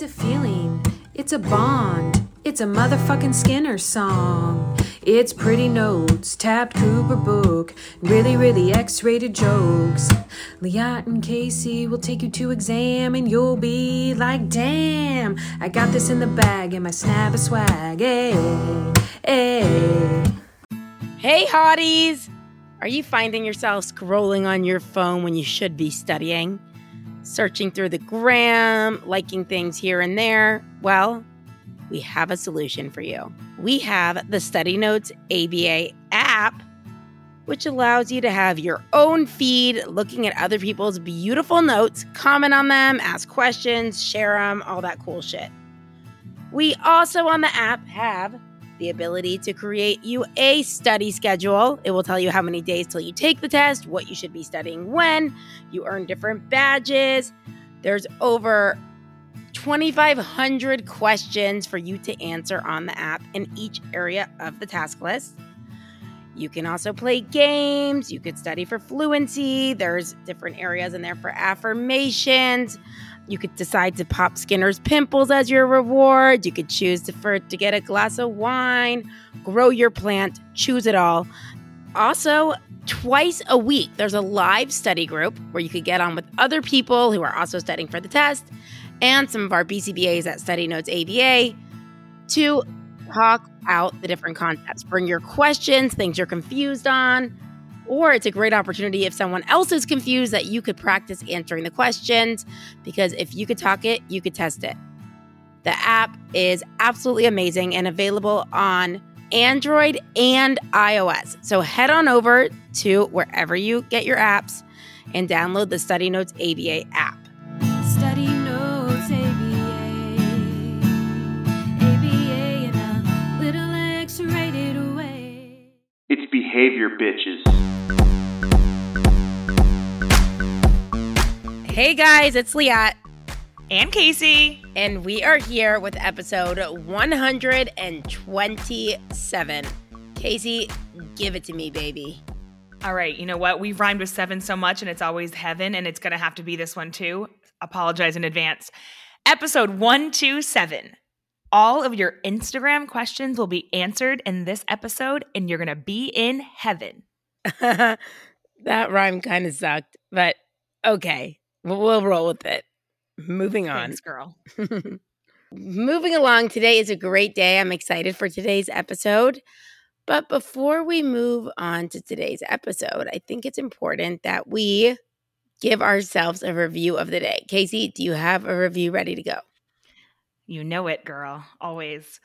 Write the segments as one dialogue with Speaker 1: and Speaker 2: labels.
Speaker 1: It's a feeling, it's a bond, it's a motherfucking Skinner song. It's pretty notes, tapped Cooper book, really, really X rated jokes. Liat and Casey will take you to exam, and you'll be like, damn, I got this in the bag, and my snap is swag. Hey, hey.
Speaker 2: Hey, hotties! Are you finding yourself scrolling on your phone when you should be studying? Searching through the gram, liking things here and there? Well, we have a solution for you. We have the Study Notes ABA app, which allows you to have your own feed looking at other people's beautiful notes, comment on them, ask questions, share them, all that cool shit. We also on the app have the ability to create you a study schedule. It will tell you how many days till you take the test, what you should be studying when. You earn different badges. There's over 2,500 questions for you to answer on the app in each area of the task list. You can also play games. You could study for fluency. There's different areas in there for affirmations. You could decide to pop Skinner's pimples as your reward. You could choose to, for, to get a glass of wine, grow your plant, choose it all. Also, twice a week, there's a live study group where you could get on with other people who are also studying for the test and some of our BCBAs at Study Notes ABA to talk out the different concepts. Bring your questions, things you're confused on, or it's a great opportunity if someone else is confused that you could practice answering the questions because if you could talk it, you could test it. The app is absolutely amazing and available on Android and iOS. So head on over to wherever you get your apps and download the Study Notes ABA app.
Speaker 1: Study notes, ABA. ABA in a little X rated way.
Speaker 3: It's behavior, bitches.
Speaker 2: Hey guys, it's Liat,
Speaker 4: and Casey.
Speaker 2: and we are here with episode 127. Casey, give it to me, baby.
Speaker 4: All right, you know what? We've rhymed with seven so much, and it's always heaven, and it's going to have to be this one too. Apologize in advance. Episode 127. All of your Instagram questions will be answered in this episode, and you're going to be in heaven.
Speaker 2: that rhyme kind of sucked, but okay, we'll, roll with it. Moving on.
Speaker 4: Thanks, girl.
Speaker 2: Moving along, today is a great day. I'm excited for today's episode. But before we move on to today's episode, I think it's important that we give ourselves a review of the day. Casey, do you have a review ready to go?
Speaker 4: You know it, girl. Always.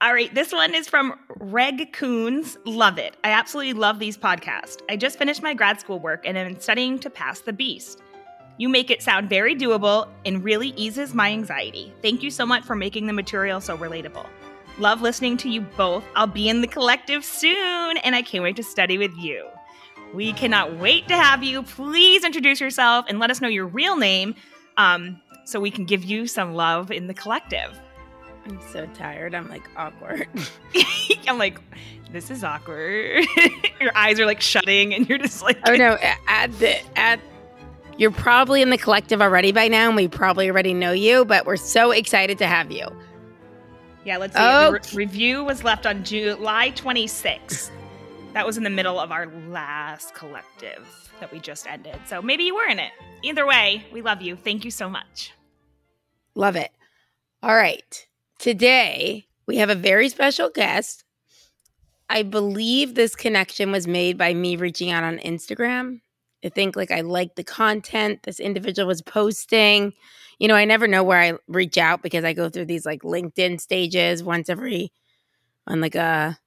Speaker 4: All right, this one is from Reg Coons. Love it. I absolutely love these podcasts. I just finished my grad school work and am studying to pass the beast. You make it sound very doable and really eases my anxiety. Thank you so much for making the material so relatable. Love listening to you both. I'll be in the collective soon, and I can't wait to study with you. We cannot wait to have you. Please introduce yourself and let us know your real name um, so we can give you some love in the collective.
Speaker 2: I'm so tired. I'm like awkward.
Speaker 4: I'm like, this is awkward. your eyes are like shutting, and you're just like,
Speaker 2: oh no, at the at you're probably in the collective already by now, and we probably already know you, but we're so excited to have you.
Speaker 4: Yeah, let's see.
Speaker 2: Oh.
Speaker 4: The re- review was left on July 26th. That was in the middle of our last collective that we just ended. So maybe you were in it. Either way, we love you. Thank you so much.
Speaker 2: Love it. All right. Today, we have a very special guest. I believe this connection was made by me reaching out on Instagram. I think like I liked the content this individual was posting. You know, I never know where I reach out because I go through these like LinkedIn stages once every on like a,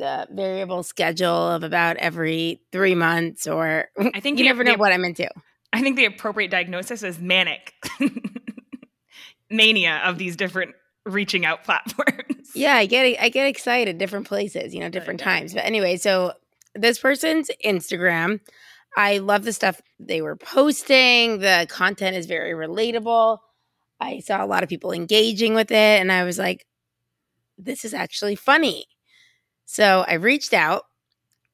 Speaker 2: a variable schedule of about every three months or
Speaker 4: I think
Speaker 2: you
Speaker 4: the-
Speaker 2: never know
Speaker 4: the-
Speaker 2: what I'm into.
Speaker 4: I think the appropriate diagnosis is manic mania of these different reaching out platforms.
Speaker 2: Yeah, I get I get excited different places, you know, different times. But anyway, so this person's Instagram, I love the stuff they were posting. The content is very relatable. I saw a lot of people engaging with it and I was like this is actually funny. So I reached out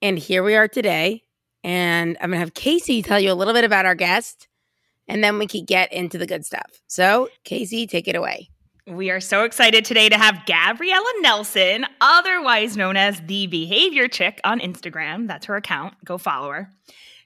Speaker 2: and here we are today and I'm going to have Casey tell you a little bit about our guest and then we could get into the good stuff. So, Casey, take it away.
Speaker 4: We are so excited today to have Gabriella Nelson, otherwise known as the Behavior Chick on Instagram. That's her account. Go follow her.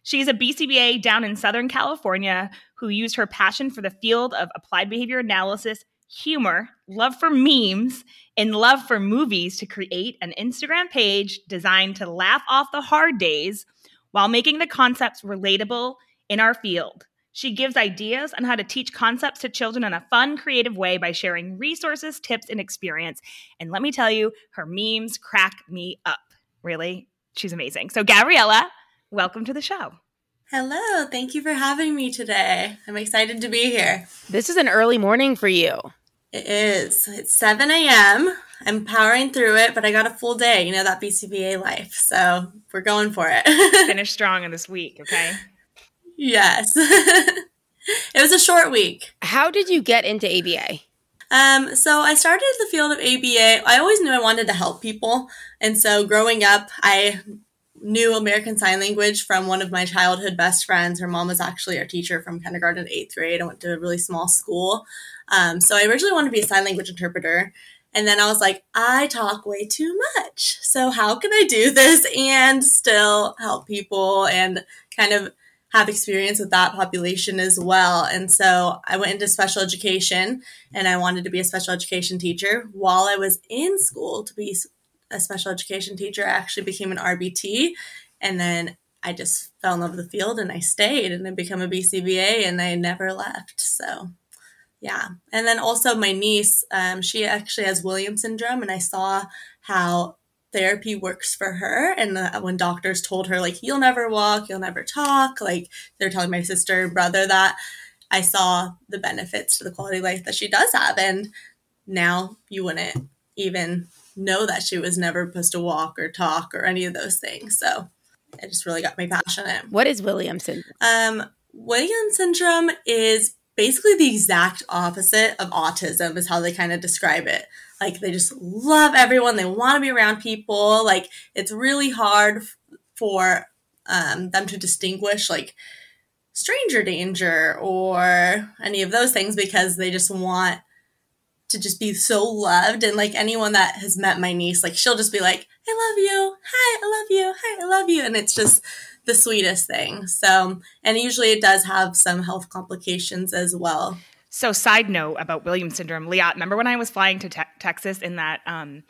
Speaker 4: She's a BCBA down in Southern California who used her passion for the field of applied behavior analysis, humor, love for memes, and love for movies to create an Instagram page designed to laugh off the hard days while making the concepts relatable in our field. She gives ideas on how to teach concepts to children in a fun, creative way by sharing resources, tips, and experience. And let me tell you, her memes crack me up. Really, she's amazing. So, Gabriella, welcome to the show.
Speaker 5: Hello, thank you for having me today. I'm excited to be here.
Speaker 2: This is an early morning for you.
Speaker 5: It is. It's 7 a.m. I'm powering through it, but I got a full day, you know, that BCBA life. So we're going for it.
Speaker 4: Finish strong in this week, okay?
Speaker 5: Yes. it was a short week.
Speaker 2: How did you get into ABA?
Speaker 5: Um, so I started the field of ABA. I always knew I wanted to help people. And so growing up, I knew American Sign Language from one of my childhood best friends. Her mom was actually our teacher from kindergarten to eighth grade. I went to a really small school. Um, so I originally wanted to be a sign language interpreter. And then I was like, I talk way too much. So how can I do this and still help people and kind of have experience with that population as well. And so I went into special education and I wanted to be a special education teacher. While I was in school to be a special education teacher, I actually became an RBT. And then I just fell in love with the field and I stayed and I became a BCBA and I never left. So yeah. And then also my niece, um, she actually has Williams syndrome and I saw how therapy works for her. And uh, when doctors told her, like, you'll never walk, you'll never talk, like they're telling my sister, brother that, I saw the benefits to the quality life that she does have. And now you wouldn't even know that she was never supposed to walk or talk or any of those things. So it just really got me passionate.
Speaker 2: What is Williams syndrome?
Speaker 5: Um, Williams syndrome is basically the exact opposite of autism, is how they kind of describe it. Like they just love everyone. They want to be around people. Like it's really hard for um, them to distinguish like stranger danger or any of those things because they just want to just be so loved. And like anyone that has met my niece, like she'll just be like, I love you. Hi, I love you. Hi, I love you. And it's just the sweetest thing. So, and usually it does have some health complications as well.
Speaker 4: So, side note about Williams syndrome, Liat, remember when I was flying to te- Texas in that um,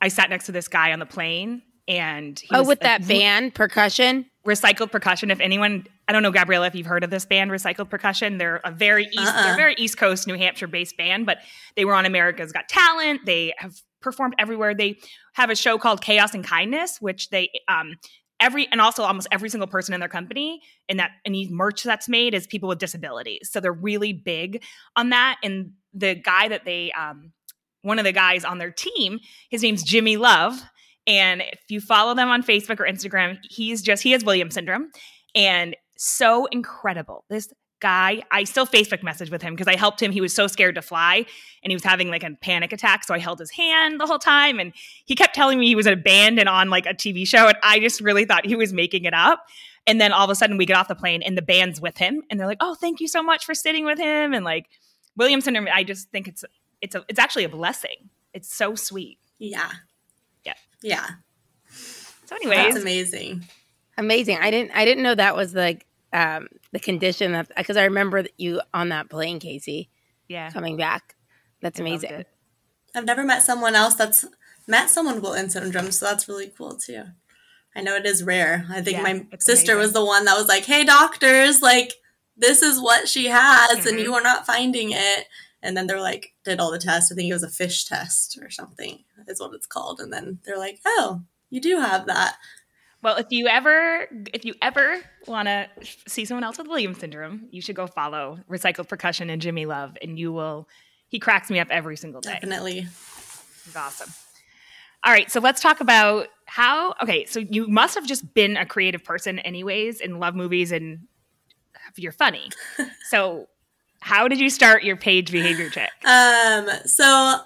Speaker 4: I sat next to this guy on the plane and
Speaker 2: oh, with that band percussion,
Speaker 4: recycled percussion. If anyone, I don't know, Gabriella, if you've heard of this band, recycled percussion, they're a very east, uh-uh. they're very East Coast, New Hampshire based band, but they were on America's Got Talent. They have performed everywhere. They have a show called Chaos and Kindness, which they um, every and also almost every single person in their company and that any merch that's made is people with disabilities so they're really big on that and the guy that they um one of the guys on their team his name's jimmy love and if you follow them on facebook or instagram he's just he has williams syndrome and so incredible this guy. I still Facebook message with him because I helped him. He was so scared to fly and he was having like a panic attack. So I held his hand the whole time. And he kept telling me he was in a band and on like a TV show. And I just really thought he was making it up. And then all of a sudden we get off the plane and the band's with him. And they're like, oh, thank you so much for sitting with him. And like Williamson, I just think it's, it's, a, it's actually a blessing. It's so sweet.
Speaker 5: Yeah.
Speaker 4: Yeah.
Speaker 5: Yeah.
Speaker 4: So anyways.
Speaker 5: That's amazing.
Speaker 2: Amazing. I didn't, I didn't know that was like um, the condition that because I remember you on that plane, Casey.
Speaker 4: Yeah,
Speaker 2: coming back. That's amazing.
Speaker 5: I've never met someone else that's met someone with Williams syndrome, so that's really cool too. I know it is rare. I think yeah, my sister amazing. was the one that was like, "Hey, doctors, like this is what she has, mm-hmm. and you are not finding it." And then they're like, did all the tests. I think it was a FISH test or something is what it's called. And then they're like, "Oh, you do have that."
Speaker 4: Well, if you ever if you ever want to see someone else with Williams syndrome, you should go follow Recycled Percussion and Jimmy Love, and you will. He cracks me up every single day.
Speaker 5: Definitely,
Speaker 4: he's awesome. All right, so let's talk about how. Okay, so you must have just been a creative person, anyways, and love movies, and you're funny. so, how did you start your page Behavior Chick?
Speaker 5: Um, so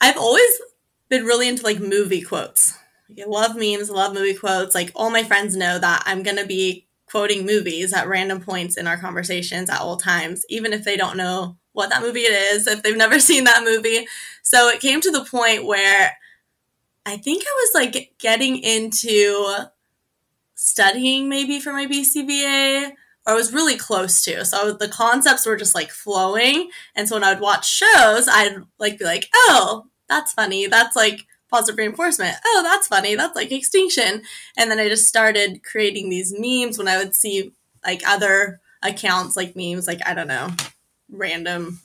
Speaker 5: I've always been really into like movie quotes. I love memes, love movie quotes. Like all my friends know that I'm gonna be quoting movies at random points in our conversations at all times, even if they don't know what that movie it is, if they've never seen that movie. So it came to the point where I think I was like getting into studying maybe for my BCBA I was really close to. So the concepts were just like flowing. And so when I would watch shows, I'd like be like, oh, that's funny. That's like positive reinforcement. Oh, that's funny. That's like extinction. And then I just started creating these memes when I would see like other accounts like memes, like I don't know, random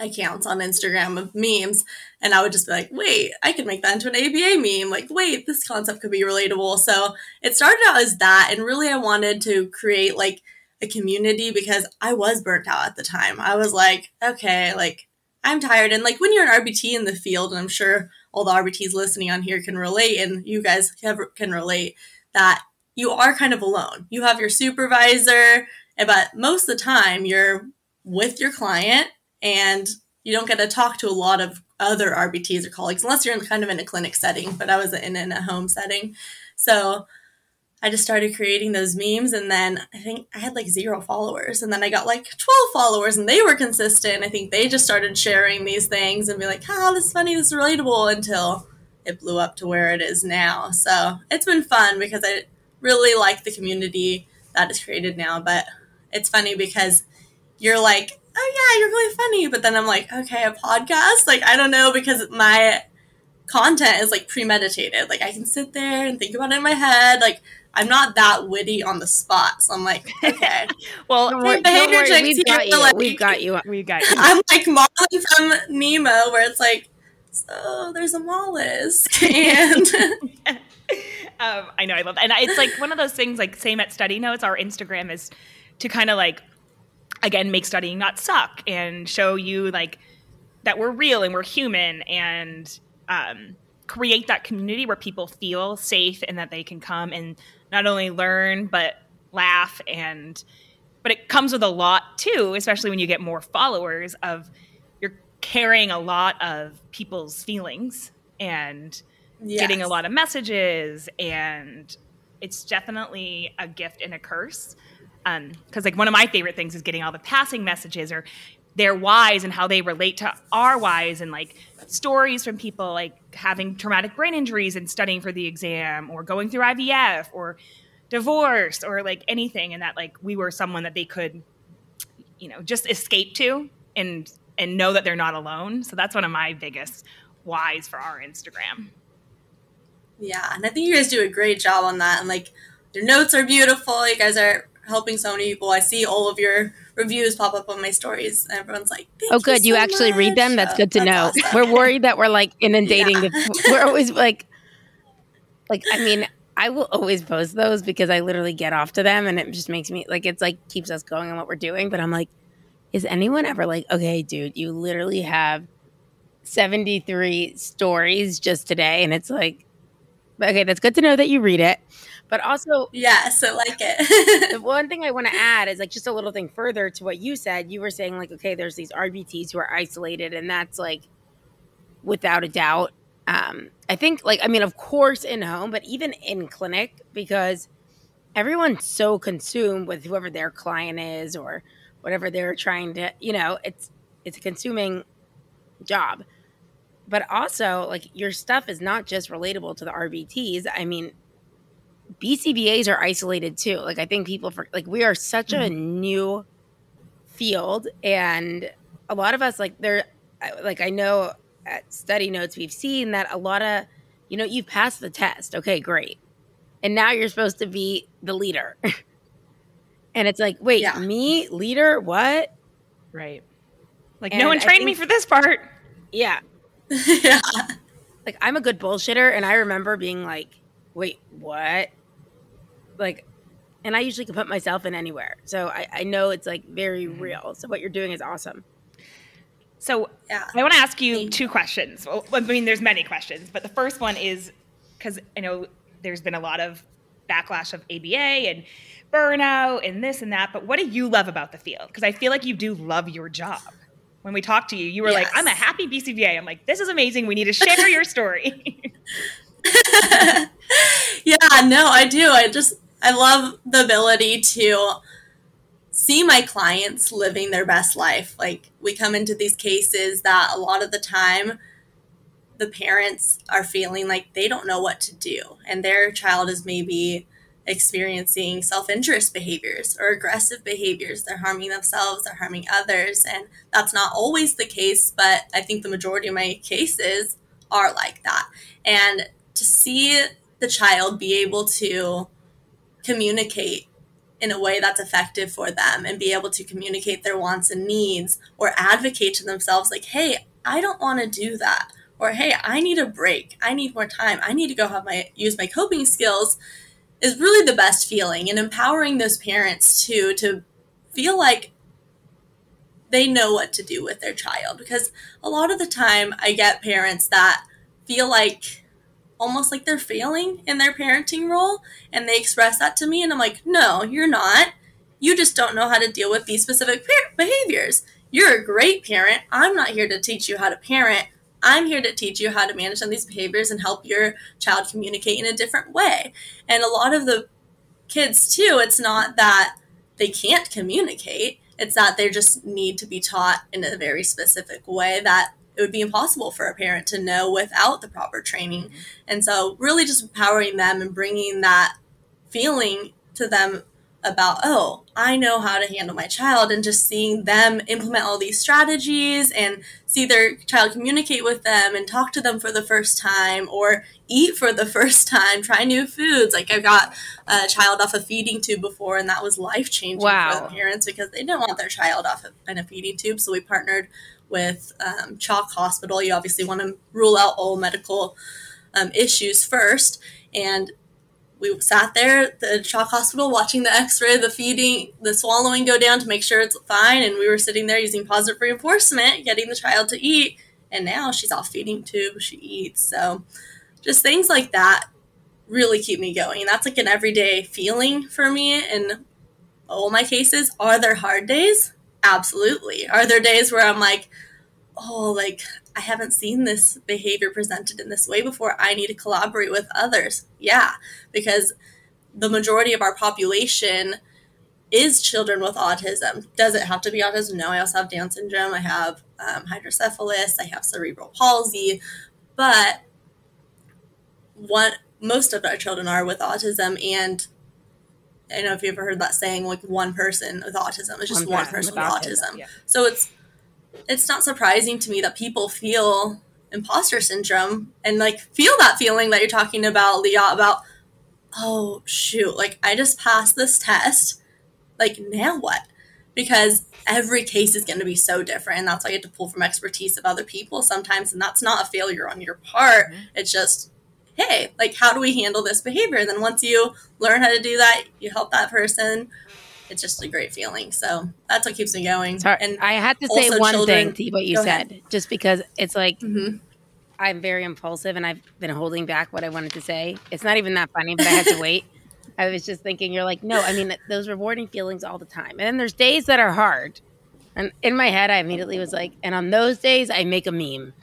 Speaker 5: accounts on Instagram of memes. And I would just be like, wait, I could make that into an ABA meme. Like, wait, this concept could be relatable. So it started out as that. And really, I wanted to create like a community because I was burnt out at the time. I was like, okay, like, I'm tired. And like when you're an RBT in the field, and I'm sure all the RBTs listening on here can relate, and you guys can relate, that you are kind of alone. You have your supervisor, but most of the time you're with your client and you don't get to talk to a lot of other RBTs or colleagues unless you're in kind of in a clinic setting, but I was in, in a home setting. So I just started creating those memes and then I think I had like zero followers and then I got like 12 followers and they were consistent. I think they just started sharing these things and be like, oh, this is funny, this is relatable until it blew up to where it is now. So it's been fun because I really like the community that is created now. But it's funny because you're like, oh yeah, you're really funny. But then I'm like, okay, a podcast? Like, I don't know because my content is like premeditated. Like, I can sit there and think about it in my head. Like, I'm not that witty on the spot. So I'm like, okay.
Speaker 2: well, don't behavior don't worry, we've got, you, like, we've got you. We've got you.
Speaker 5: I'm like Marlin from Nemo, where it's like, so there's a mollusk. And
Speaker 4: um, I know, I love that. And it's like one of those things, like, same at study notes, our Instagram is to kind of like again make studying not suck and show you like that we're real and we're human and um, create that community where people feel safe and that they can come and not only learn but laugh and but it comes with a lot too especially when you get more followers of you're carrying a lot of people's feelings and yes. getting a lot of messages and it's definitely a gift and a curse because um, like one of my favorite things is getting all the passing messages or their whys and how they relate to our whys and like stories from people like having traumatic brain injuries and studying for the exam or going through IVF or divorce or like anything and that like we were someone that they could you know just escape to and and know that they're not alone. So that's one of my biggest whys for our instagram.
Speaker 5: Yeah and i think you guys do a great job on that. And like your notes are beautiful. You guys are helping so many people. I see all of your reviews pop up on my stories, and everyone's like,
Speaker 2: "Oh, good, you, so actually
Speaker 5: much.
Speaker 2: read them. That's good to know." Awesome. We're worried that we're like inundating. Yeah. The, we're always like, like I mean, I will always post those because I literally get off to them, and it just makes me like it's like keeps us going on what we're doing. But I'm like, is anyone ever like, okay, dude, you literally have 73 stories just today, and it's like, okay, that's good to know that you read it. But also,
Speaker 5: yes, I like it.
Speaker 2: the one thing I want to add is like just a little thing further to what you said. You were saying like, okay, there's these RBTs who are isolated, and that's like without a doubt. Um, I think like I mean, of course, in home, but even in clinic because everyone's so consumed with whoever their client is or whatever they're trying to, you know, it's it's a consuming job. But also, like your stuff is not just relatable to the RBTs. I mean, BCBAs are isolated too. Like I think people for like we are such mm-hmm. a new field and a lot of us like there like I know at study notes we've seen that a lot of you know you've passed the test. Okay, great. And now you're supposed to be the leader. and it's like, wait, yeah. me leader? What?
Speaker 4: Right. Like and no one trained think, me for this part.
Speaker 2: Yeah. yeah. Like I'm a good bullshitter and I remember being like, wait, what? like and I usually can put myself in anywhere. So I, I know it's like very mm-hmm. real. So what you're doing is awesome.
Speaker 4: So yeah. I want to ask you two questions. Well, I mean, there's many questions, but the first one is because I know there's been a lot of backlash of ABA and burnout and this and that. But what do you love about the field? Because I feel like you do love your job. When we talked to you, you were yes. like, "I'm a happy BCBA." I'm like, "This is amazing. We need to share your story."
Speaker 5: yeah, no, I do. I just I love the ability to see my clients living their best life. Like we come into these cases that a lot of the time the parents are feeling like they don't know what to do and their child is maybe experiencing self-injurious behaviors or aggressive behaviors. They're harming themselves they're harming others and that's not always the case but i think the majority of my cases are like that. And to see the child be able to communicate in a way that's effective for them and be able to communicate their wants and needs or advocate to themselves like hey i don't want to do that or hey i need a break. I need more time. I need to go have my use my coping skills is really the best feeling and empowering those parents too to feel like they know what to do with their child. Because a lot of the time i get parents that feel like almost like they're failing in their parenting role and they express that to me and i'm like no you're not. You just don't know how to deal with these specific behaviors. You're a great parent. I'm not here to teach you how to parent I'm here to teach you how to manage some these behaviors and help your child communicate in a different way. And a lot of the kids, too, it's not that they can't communicate, it's that they just need to be taught in a very specific way that it would be impossible for a parent to know without the proper training. Mm-hmm. And so, really, just empowering them and bringing that feeling to them about, oh, I know how to handle my child, and just seeing them implement all these strategies and see their child communicate with them and talk to them for the first time or eat for the first time, try new foods. Like I got a child off a feeding tube before, and that was life changing wow. for the parents because they didn't want their child off in a feeding tube. So we partnered with um, CHOC Hospital. You obviously want to rule out all medical um, issues first. And we sat there at the CHOC Hospital watching the X-ray, the feeding, the swallowing go down to make sure it's fine, and we were sitting there using positive reinforcement, getting the child to eat. And now she's off feeding tube, she eats. So, just things like that really keep me going. That's like an everyday feeling for me. In all my cases, are there hard days? Absolutely. Are there days where I'm like, oh, like I haven't seen this behavior presented in this way before. I need to collaborate with others. Yeah, because the majority of our population is children with autism. Does it have to be autism? No, I also have Down syndrome. I have um, hydrocephalus. I have cerebral palsy. But what most of our children are with autism, and I don't know if you've ever heard that saying, like one person with autism is just one, one person, with autism. autism. Yeah. So it's it's not surprising to me that people feel imposter syndrome and like feel that feeling that you're talking about, Liat, about, oh shoot, like I just passed this test. Like now what? Because every case is going to be so different. And that's why you have to pull from expertise of other people sometimes. And that's not a failure on your part. Mm-hmm. It's just, hey, like, how do we handle this behavior? And then once you learn how to do that, you help that person it's just a great feeling. So that's what keeps me going.
Speaker 2: And I had to say one children, thing to what you said, ahead. just because it's like mm-hmm. I'm very impulsive and I've been holding back what I wanted to say. It's not even that funny, but I had to wait. I was just thinking, you're like, no, I mean, those rewarding feelings all the time. And then there's days that are hard. And in my head, I immediately was like, and on those days, I make a meme.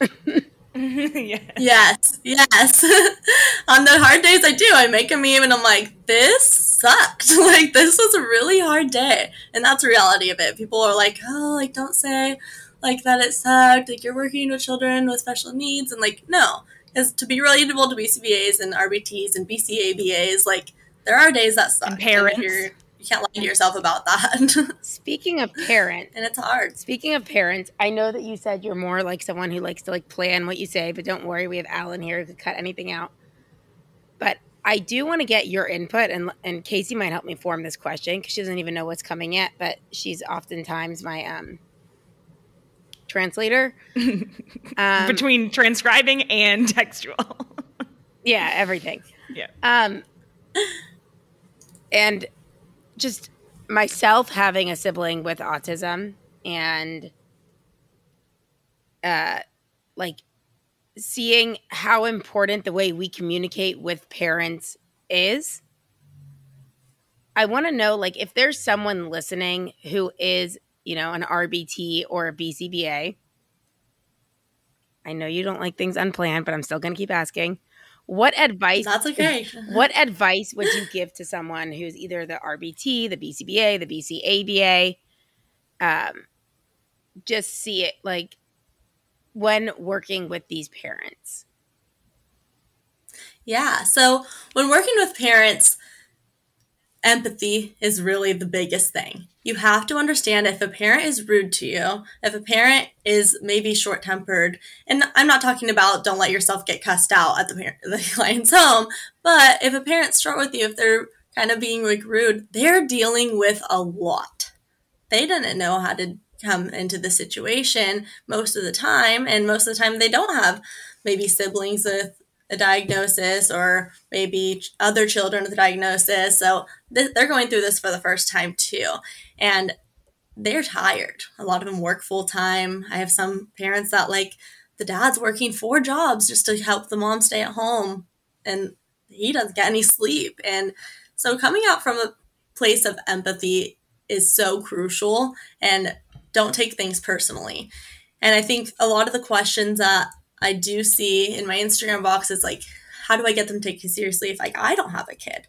Speaker 5: yes. Yes. Yes. On the hard days I do, I make a meme and I'm like, this sucked. like this was a really hard day. And that's the reality of it. People are like, oh, like don't say like that it sucked. Like you're working with children with special needs and like no. Because to be relatable to BCBAs and RBTs and BCABAs, like there are days that suck.
Speaker 4: And parents.
Speaker 5: And you can't lie to yourself about that.
Speaker 2: Speaking of parent,
Speaker 5: and it's hard.
Speaker 2: Speaking of parents, I know that you said you're more like someone who likes to like plan what you say, but don't worry, we have Alan here who could cut anything out. But I do want to get your input, and and Casey might help me form this question because she doesn't even know what's coming yet, but she's oftentimes my um translator
Speaker 4: um, between transcribing and textual.
Speaker 2: yeah, everything.
Speaker 4: Yeah.
Speaker 2: Um, and just myself having a sibling with autism and uh like seeing how important the way we communicate with parents is i want to know like if there's someone listening who is you know an rbt or a bcba i know you don't like things unplanned but i'm still going to keep asking What advice?
Speaker 5: That's okay.
Speaker 2: What advice would you give to someone who's either the RBT, the BCBA, the BCABA? Um, just see it like when working with these parents.
Speaker 5: Yeah. So when working with parents, empathy is really the biggest thing. You have to understand if a parent is rude to you, if a parent is maybe short tempered, and I'm not talking about don't let yourself get cussed out at the, parent, the client's home, but if a parent's short with you, if they're kind of being like rude, they're dealing with a lot. They didn't know how to come into the situation most of the time, and most of the time they don't have maybe siblings with a diagnosis or maybe other children with a diagnosis. So th- they're going through this for the first time too. And they're tired. A lot of them work full time. I have some parents that like the dad's working four jobs just to help the mom stay at home and he doesn't get any sleep. And so coming out from a place of empathy is so crucial and don't take things personally. And I think a lot of the questions that I do see in my Instagram box is like, how do I get them to take you seriously if like I don't have a kid?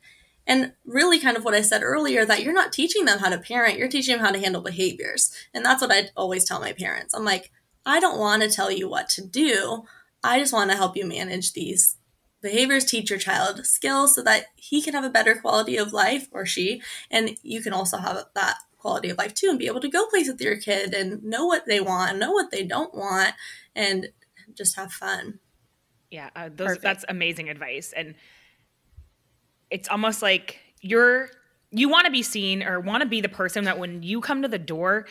Speaker 5: And really, kind of what I said earlier, that you're not teaching them how to parent, you're teaching them how to handle behaviors. And that's what I always tell my parents. I'm like, I don't want to tell you what to do. I just want to help you manage these behaviors, teach your child skills so that he can have a better quality of life or she, and you can also have that quality of life too and be able to go places with your kid and know what they want, know what they don't want, and just have fun.
Speaker 4: Yeah, uh, those, that's amazing advice. And it's almost like you're you want to be seen or want to be the person that when you come to the door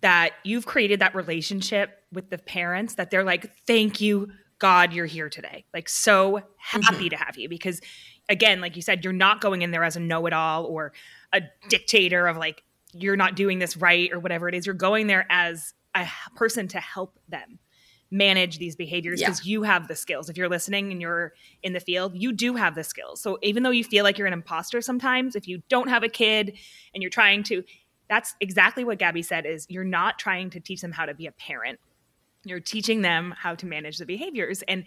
Speaker 4: that you've created that relationship with the parents that they're like thank you god you're here today like so happy mm-hmm. to have you because again like you said you're not going in there as a know-it-all or a dictator of like you're not doing this right or whatever it is you're going there as a person to help them manage these behaviors because yeah. you have the skills. If you're listening and you're in the field, you do have the skills. So even though you feel like you're an imposter sometimes, if you don't have a kid and you're trying to, that's exactly what Gabby said is you're not trying to teach them how to be a parent. You're teaching them how to manage the behaviors. And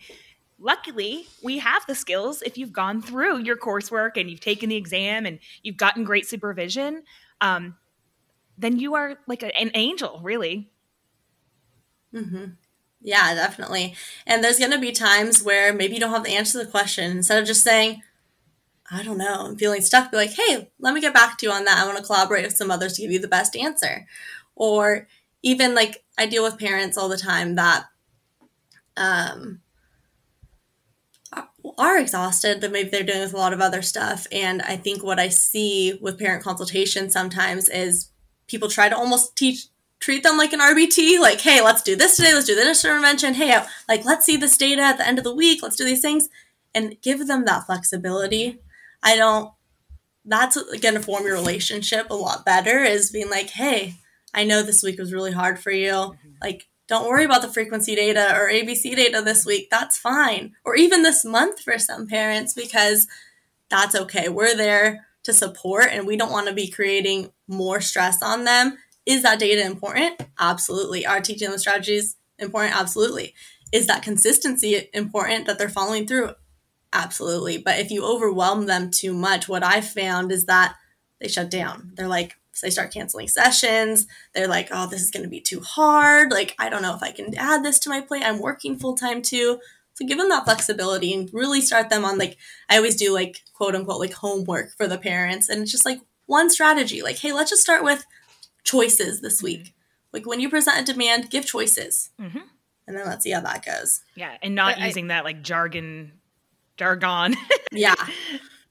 Speaker 4: luckily, we have the skills if you've gone through your coursework and you've taken the exam and you've gotten great supervision. Um, then you are like a, an angel, really.
Speaker 5: Mm-hmm. Yeah, definitely. And there's going to be times where maybe you don't have the answer to the question. Instead of just saying, I don't know, I'm feeling stuck, be like, hey, let me get back to you on that. I want to collaborate with some others to give you the best answer. Or even like I deal with parents all the time that um, are exhausted, but maybe they're dealing with a lot of other stuff. And I think what I see with parent consultation sometimes is people try to almost teach treat them like an RBT, like, hey, let's do this today, let's do this intervention, hey, like, let's see this data at the end of the week, let's do these things, and give them that flexibility. I don't, that's going to form your relationship a lot better is being like, hey, I know this week was really hard for you. Mm-hmm. Like, don't worry about the frequency data or ABC data this week. That's fine. Or even this month for some parents, because that's okay. We're there to support and we don't want to be creating more stress on them is that data important? Absolutely. Are teaching them strategies important? Absolutely. Is that consistency important that they're following through? Absolutely. But if you overwhelm them too much, what I found is that they shut down. They're like, they start canceling sessions. They're like, oh, this is going to be too hard. Like, I don't know if I can add this to my plate. I'm working full time too. So give them that flexibility and really start them on like, I always do like quote unquote like homework for the parents. And it's just like one strategy. Like, hey, let's just start with choices this mm-hmm. week. Like when you present a demand, give choices. Mm-hmm. And then let's see how that goes.
Speaker 4: Yeah. And not but using I, that like jargon, jargon.
Speaker 5: yeah.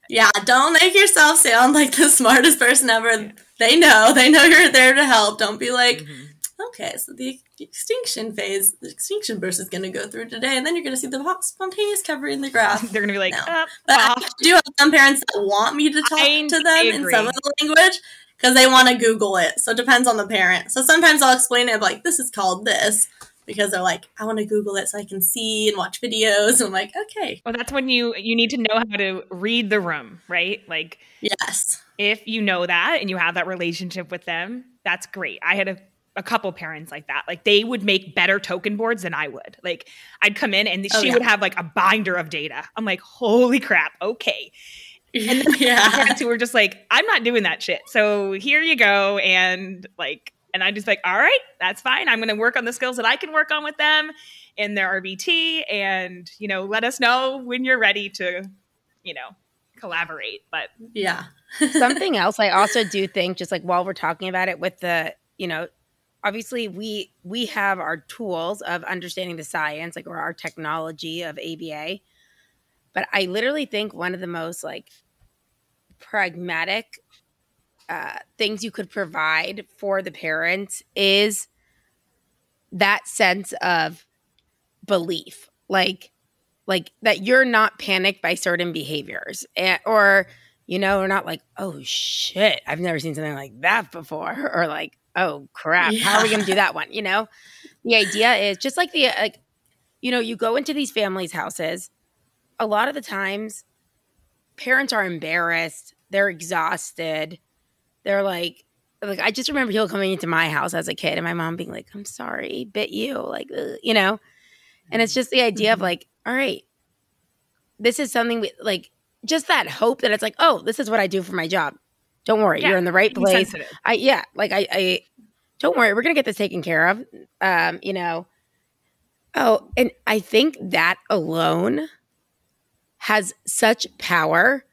Speaker 5: Yeah. Don't make yourself sound like the smartest person ever. Yeah. They know. They know you're there to help. Don't be like, mm-hmm. okay, so the extinction phase, the extinction burst is going to go through today, and then you're going to see the spontaneous recovery in the graph.
Speaker 4: They're going to be like, no.
Speaker 5: uh, but I do have some parents that want me to talk I to them in some of the language, because they want to Google it. So it depends on the parent. So sometimes I'll explain it like, this is called this because they're like, I want to Google it so I can see and watch videos. And I'm like, okay.
Speaker 4: Well, that's when you you need to know how to read the room, right? Like,
Speaker 5: yes.
Speaker 4: If you know that and you have that relationship with them, that's great. I had a a couple parents like that. Like they would make better token boards than I would. Like I'd come in and
Speaker 5: Oh,
Speaker 4: she
Speaker 5: yeah.
Speaker 4: would have like a binder of data. I'm like, holy crap, okay. And then
Speaker 5: yeah.
Speaker 4: parents who were just like, I'm not doing that shit. So here you go. And like, and I just like, all right, that's fine. I'm going to work on the skills that I can work on with them in their RBT, and you know, let us know when you're ready to, you know, collaborate. But
Speaker 5: Yeah.
Speaker 2: something else i also do think just like while we're talking about it with the you know obviously we we have our tools of understanding the science like or our technology of aba but i literally think one of the most like pragmatic uh, things you could provide for the parents is that sense of belief like like that you're not panicked by certain behaviors and, or you know or not like oh shit i've never seen something like that before or like oh crap how are we gonna do that one? You know? The idea is just like the like you know you go into these families houses a lot of the times parents are embarrassed they're exhausted they're like like i just remember people coming into my house as a kid and my mom being like i'm sorry bit you like ugh, you know and it's just the idea of
Speaker 5: Mhm.
Speaker 2: like all right this is something we like just that hope that it's like oh this is what i do for my job don't worry
Speaker 4: Yeah,
Speaker 2: you're in the right place. I yeah, like I I don't worry, we're gonna get this taken care of. Um, you know. Oh, and I think that alone has such power.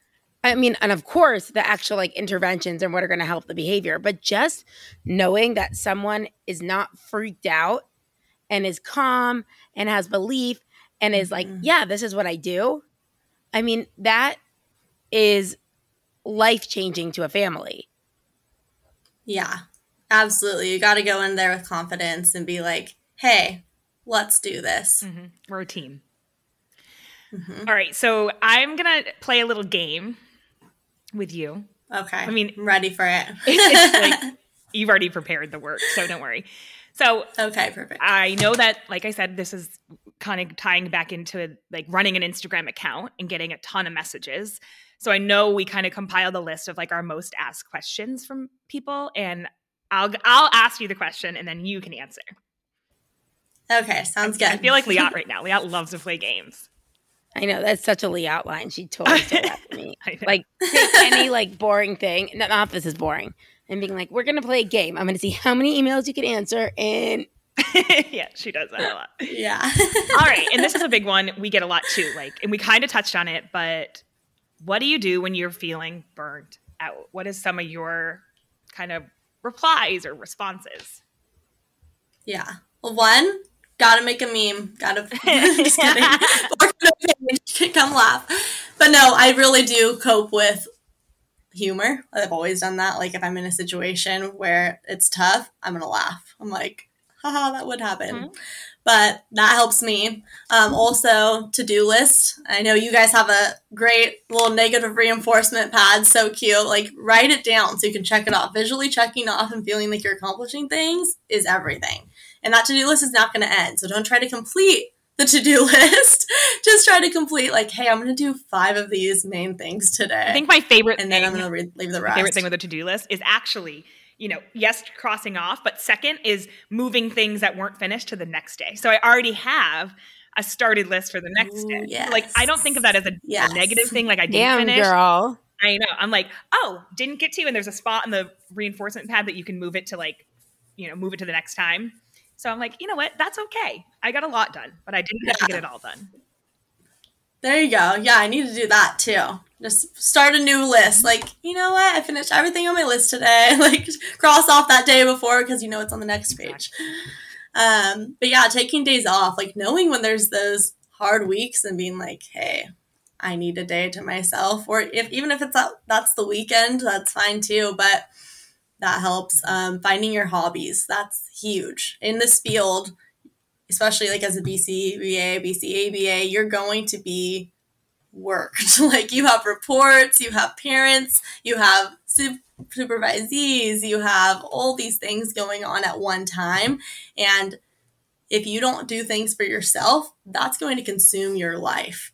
Speaker 2: I mean, and of course, the actual like interventions and what are going to help the behavior, but just knowing that someone is not freaked out and is calm and has belief and is like,
Speaker 5: Mhm.
Speaker 2: yeah, this is what I do. I mean, that is life changing to a family.
Speaker 5: Yeah. Absolutely. You got to go in there with confidence and be like, hey, let's do this.
Speaker 4: Mhm. We're a team.
Speaker 5: Mhm.
Speaker 4: All right. So I'm going to play a little game with you.
Speaker 5: Okay.
Speaker 4: I mean-
Speaker 5: I'm ready for it.
Speaker 4: It's like you've already prepared the work, so don't worry. So
Speaker 5: okay, perfect.
Speaker 4: I know that, like I said, this is kind of tying back into like running an Instagram account and getting a ton of messages. So I know we kind of compiled a list of like our most asked questions from people, and I'll I'll ask you the question and then you can answer.
Speaker 5: Okay, sounds good.
Speaker 4: I feel like Liat right now. Liat loves to play games.
Speaker 2: I know that's such a Liat line. She totally stole that from me. Like take any like boring thing. Not, not this is boring. And being like, we're gonna play a game. I'm gonna see how many emails you can answer. And
Speaker 4: yeah, she does that a lot.
Speaker 5: yeah.
Speaker 4: All right, and this is a big one we get a lot too. Like, and we kind of touched on it, but what do you do when you're feeling burnt out? What is some of your kind of replies or responses?
Speaker 5: Yeah. Well, one, gotta make a meme. Gotta. just kidding. Page, come laugh. But no, I really do cope with humor. I've always done that. Like if I'm in a situation where it's tough, I'm gonna laugh. I'm like, haha, that would happen.
Speaker 4: Mhm.
Speaker 5: But that helps me. Um, also, to do list. I know you guys have a great little negative reinforcement pad. So cute. Like, write it down so you can check it off. Visually checking off and feeling like you're accomplishing things is everything. And that to do list is not going to end. So don't try to complete the to do list. Just try to complete, like, hey, I'm going to do five of these main things today.
Speaker 4: I think my favorite
Speaker 5: and then
Speaker 4: thing,
Speaker 5: I'm going to re- leave the rest.
Speaker 4: favorite thing with a to-do list is actually, you know, yes, crossing off, but second is moving things that weren't finished to the next day. So I already have a started list for the next
Speaker 5: Ooh,
Speaker 4: day.
Speaker 5: yes.
Speaker 4: Like I don't think of that as a, a negative thing. Like I didn't
Speaker 2: damn
Speaker 4: finish.
Speaker 2: girl.
Speaker 4: I know. I'm like, oh, didn't get to, and there's a spot in the reinforcement pad that you can move it to like, you know, move it to the next time. So I'm like, you know what? That's okay. I got a lot done, but I didn't get to get it all done.
Speaker 5: There you go. Yeah, I need to do that too. Just start a new list. Like, you know what? I finished everything on my list today. Like, cross off that day before because you know it's on the next page. Um, but yeah, taking days off, like knowing when there's those hard weeks and being like, hey, I need a day to myself. Or if even if it's that, that's the weekend, that's fine too. But that helps. Um, finding your hobbies, that's huge in this field especially like as a BCBA, BCABA, you're going to be worked. like you have reports, you have parents, you have su- supervisees, you have all these things going on at one time. And if you don't do things for yourself, that's going to consume your life.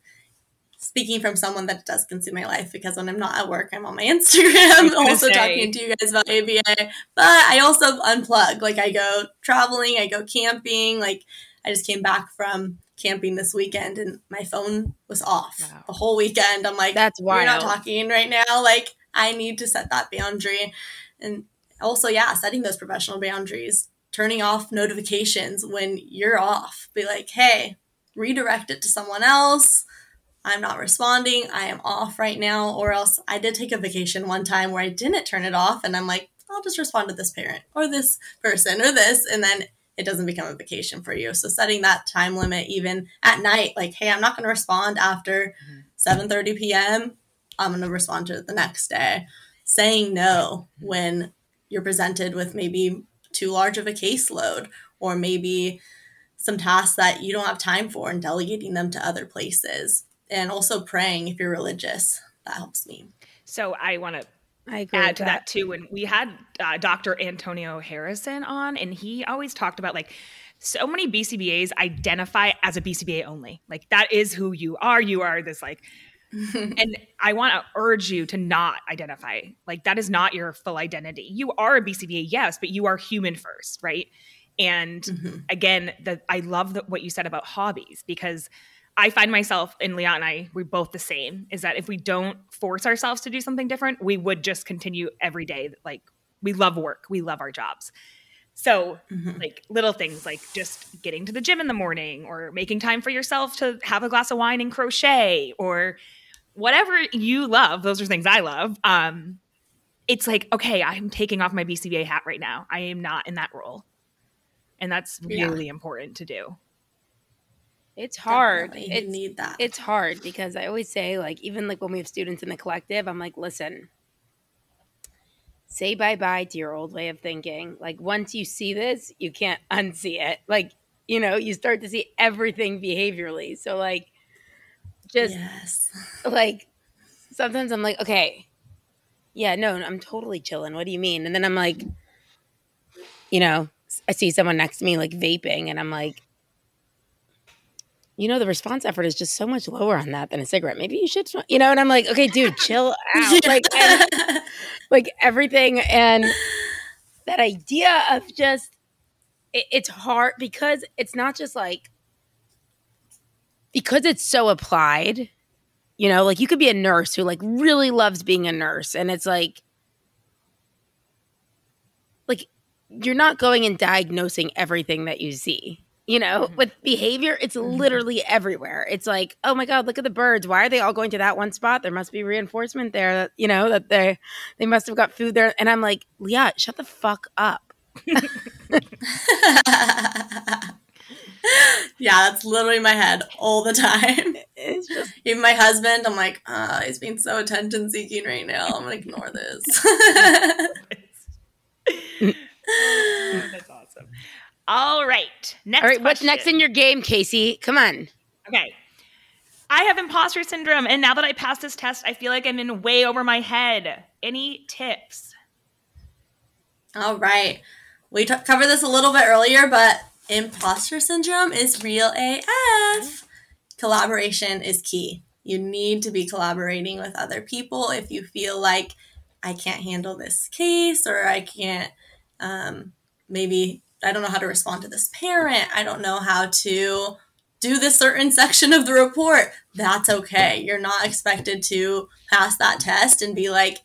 Speaker 5: Speaking from someone that does consume my life because when I'm not at work, I'm on my Instagram also
Speaker 4: say.
Speaker 5: talking to you guys about ABA. But I also unplug. Like I go traveling, I go camping. Like I just came back from camping this weekend and my phone was off
Speaker 2: Wow.
Speaker 5: the whole weekend. I'm like,
Speaker 2: That's why
Speaker 5: we're not talking right now. Like I need to set that boundary. And also, yeah, setting those professional boundaries, turning off notifications when you're off. Be like, hey, redirect it to someone else. I'm not responding. I am off right now. Or else I did take a vacation one time where I didn't turn it off. And I'm like, I'll just respond to this parent or this person or this. And then it doesn't become a vacation for you. So setting that time limit even at night, like, hey, I'm not going to respond after mm-hmm. 7:30 p.m. I'm going to respond to it the next day. Saying no when you're presented with maybe too large of a caseload or maybe some tasks that you don't have time for and delegating them to other places. And also praying if you're religious. That helps me.
Speaker 4: So I want to
Speaker 2: I agree
Speaker 4: add to that too. And we had uh, Dr. Antonio Harrison on, and he always talked about like so many BCBAs identify as a BCBA only. Like that is who you are. You are this like, and I want to urge you to not identify like that is not your full identity. You are a BCBA, yes, but you are human first, right? And
Speaker 5: Mhm.
Speaker 4: again, the I love the, what you said about hobbies because I find myself and Liat and I we're both the same. Is that if we don't force ourselves to do something different, we would just continue every day. Like we love work, we love our jobs. So
Speaker 5: Mhm.
Speaker 4: like little things like just getting to the gym in the morning or making time for yourself to have a glass of wine and crochet or whatever you love those are things i love um it's like okay i'm taking off my bcba hat right now i am not in that role and that's
Speaker 5: Yeah.
Speaker 4: really important to do
Speaker 2: It's hard.
Speaker 5: Definitely.
Speaker 2: It's
Speaker 5: you need that.
Speaker 2: it's hard because I always say like even like when we have students in the collective, I'm like, listen, say bye bye to your old way of thinking. Like once you see this, you can't unsee it. Like you know, you start to see everything behaviorally. So like, just
Speaker 5: yes.
Speaker 2: like sometimes I'm like, okay, yeah, no, I'm totally chilling. What do you mean? And then I'm like, you know, I see someone next to me like vaping, and I'm like, you know, the response effort is just so much lower on that than a cigarette. Maybe you should, smoke, you know. And I'm like, okay, dude, chill out, like, and, like everything, and that idea of just it, it's hard because it's not just like because it's so applied you know like you could be a nurse who like really loves being a nurse and it's like like you're not going and diagnosing everything that you see you know
Speaker 4: Mhm.
Speaker 2: with behavior it's
Speaker 5: Mhm.
Speaker 2: literally everywhere it's like oh my god look at the birds why are they all going to that one spot there must be reinforcement there that you know that they they must have got food there and i'm like Liat shut the fuck up
Speaker 5: yeah, that's literally my head all the time.
Speaker 2: it's just
Speaker 5: Even my husband, I'm like, uh, he's being so attention seeking right now. I'm gonna ignore this.
Speaker 4: that's awesome all right next
Speaker 2: all right what's next in your game casey come on
Speaker 4: Okay. I have imposter syndrome, and now that I passed this test, I feel like I'm in way over my head. Any tips?
Speaker 5: All right. We t- covered this a little bit earlier, but imposter syndrome is real AF. Collaboration is key. You need to be collaborating with other people if you feel like I can't handle this case or I can't, um, maybe I don't know how to respond to this parent. I don't know how to do this certain section of the report. That's okay. You're not expected to pass that test and be like,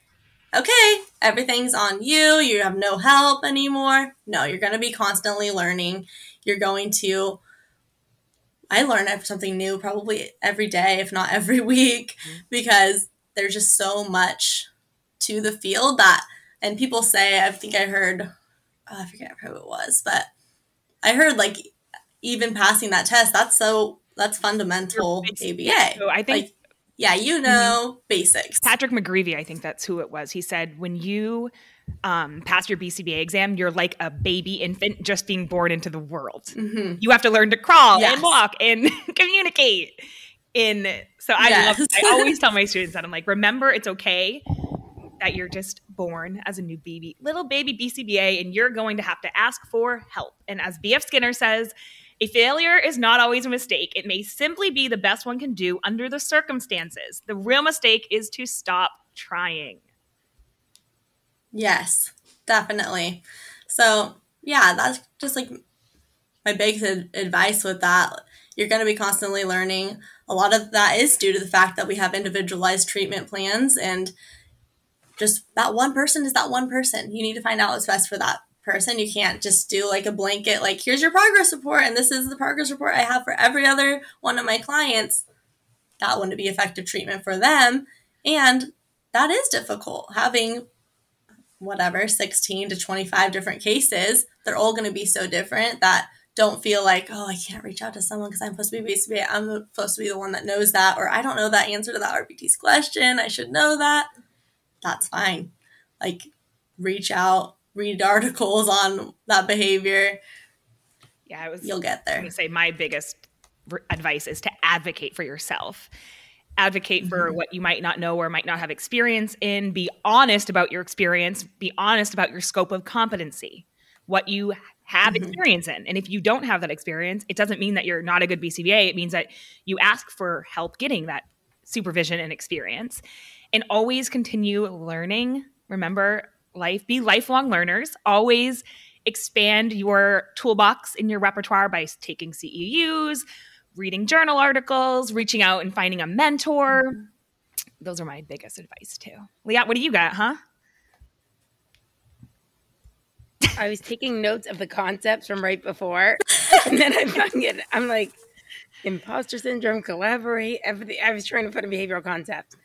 Speaker 5: okay, everything's on you. You have no help anymore. No, you're going to be constantly learning. You're going to, I learn something new probably every day, if not every week, mm-hmm. because there's just so much to the field that, and people say, I think I heard, oh, I forget who it was, but I heard like even passing that test, that's so, that's fundamental ABA.
Speaker 4: So I think
Speaker 5: Like, yeah, you know basics.
Speaker 4: Patrick McGreevy, I think that's who it was. He said, when you um, pass your BCBA exam, you're like a baby infant just being born into the world.
Speaker 5: hmm
Speaker 4: You have to learn to crawl
Speaker 5: Yes.
Speaker 4: and walk and communicate. In so I
Speaker 5: Yes.
Speaker 4: love. I always tell my students that I'm like, remember, it's okay that you're just born as a new baby, little baby BCBA, and you're going to have to ask for help. And as BF Skinner says, A failure is not always a mistake. It may simply be the best one can do under the circumstances. The real mistake is to stop trying.
Speaker 5: Yes, definitely. So, yeah, that's just like my big advice with that. You're going to be constantly learning. A lot of that is due to the fact that we have individualized treatment plans and just that one person is that one person. You need to find out what's best for that person. You can't just do like a blanket, like, here's your progress report, and this is the progress report I have for every other one of my clients. That wouldn't be effective treatment for them. And that is difficult. Having whatever, 16 to 25 different cases, they're all going to be so different that don't feel like, oh, I can't reach out to someone because I'm supposed to be basically, I'm supposed to be the one that knows that, or I don't know that answer to that RBT's question. I should know that. That's fine. Like, reach out, read articles on that behavior.
Speaker 4: Yeah, I was.
Speaker 5: You'll get there.
Speaker 4: I say my biggest advice is to advocate for yourself. Advocate for mm-hmm. what you might not know or might not have experience in. Be honest about your experience. Be honest about your scope of competency, what you have mm-hmm. experience in. And if you don't have that experience, it doesn't mean that you're not a good BCBA. It means that you ask for help getting that supervision and experience and always continue learning. Remember, life, be lifelong learners. Always expand your toolbox in your repertoire by taking CEUs, reading journal articles, reaching out and finding a mentor. Mm-hmm. Those are my biggest advice too. Liat, what do you got, huh?
Speaker 2: I was taking notes of the concepts from right before, and then I found. I'm like, imposter syndrome, collaborate, everything. I was trying to put a behavioral concept.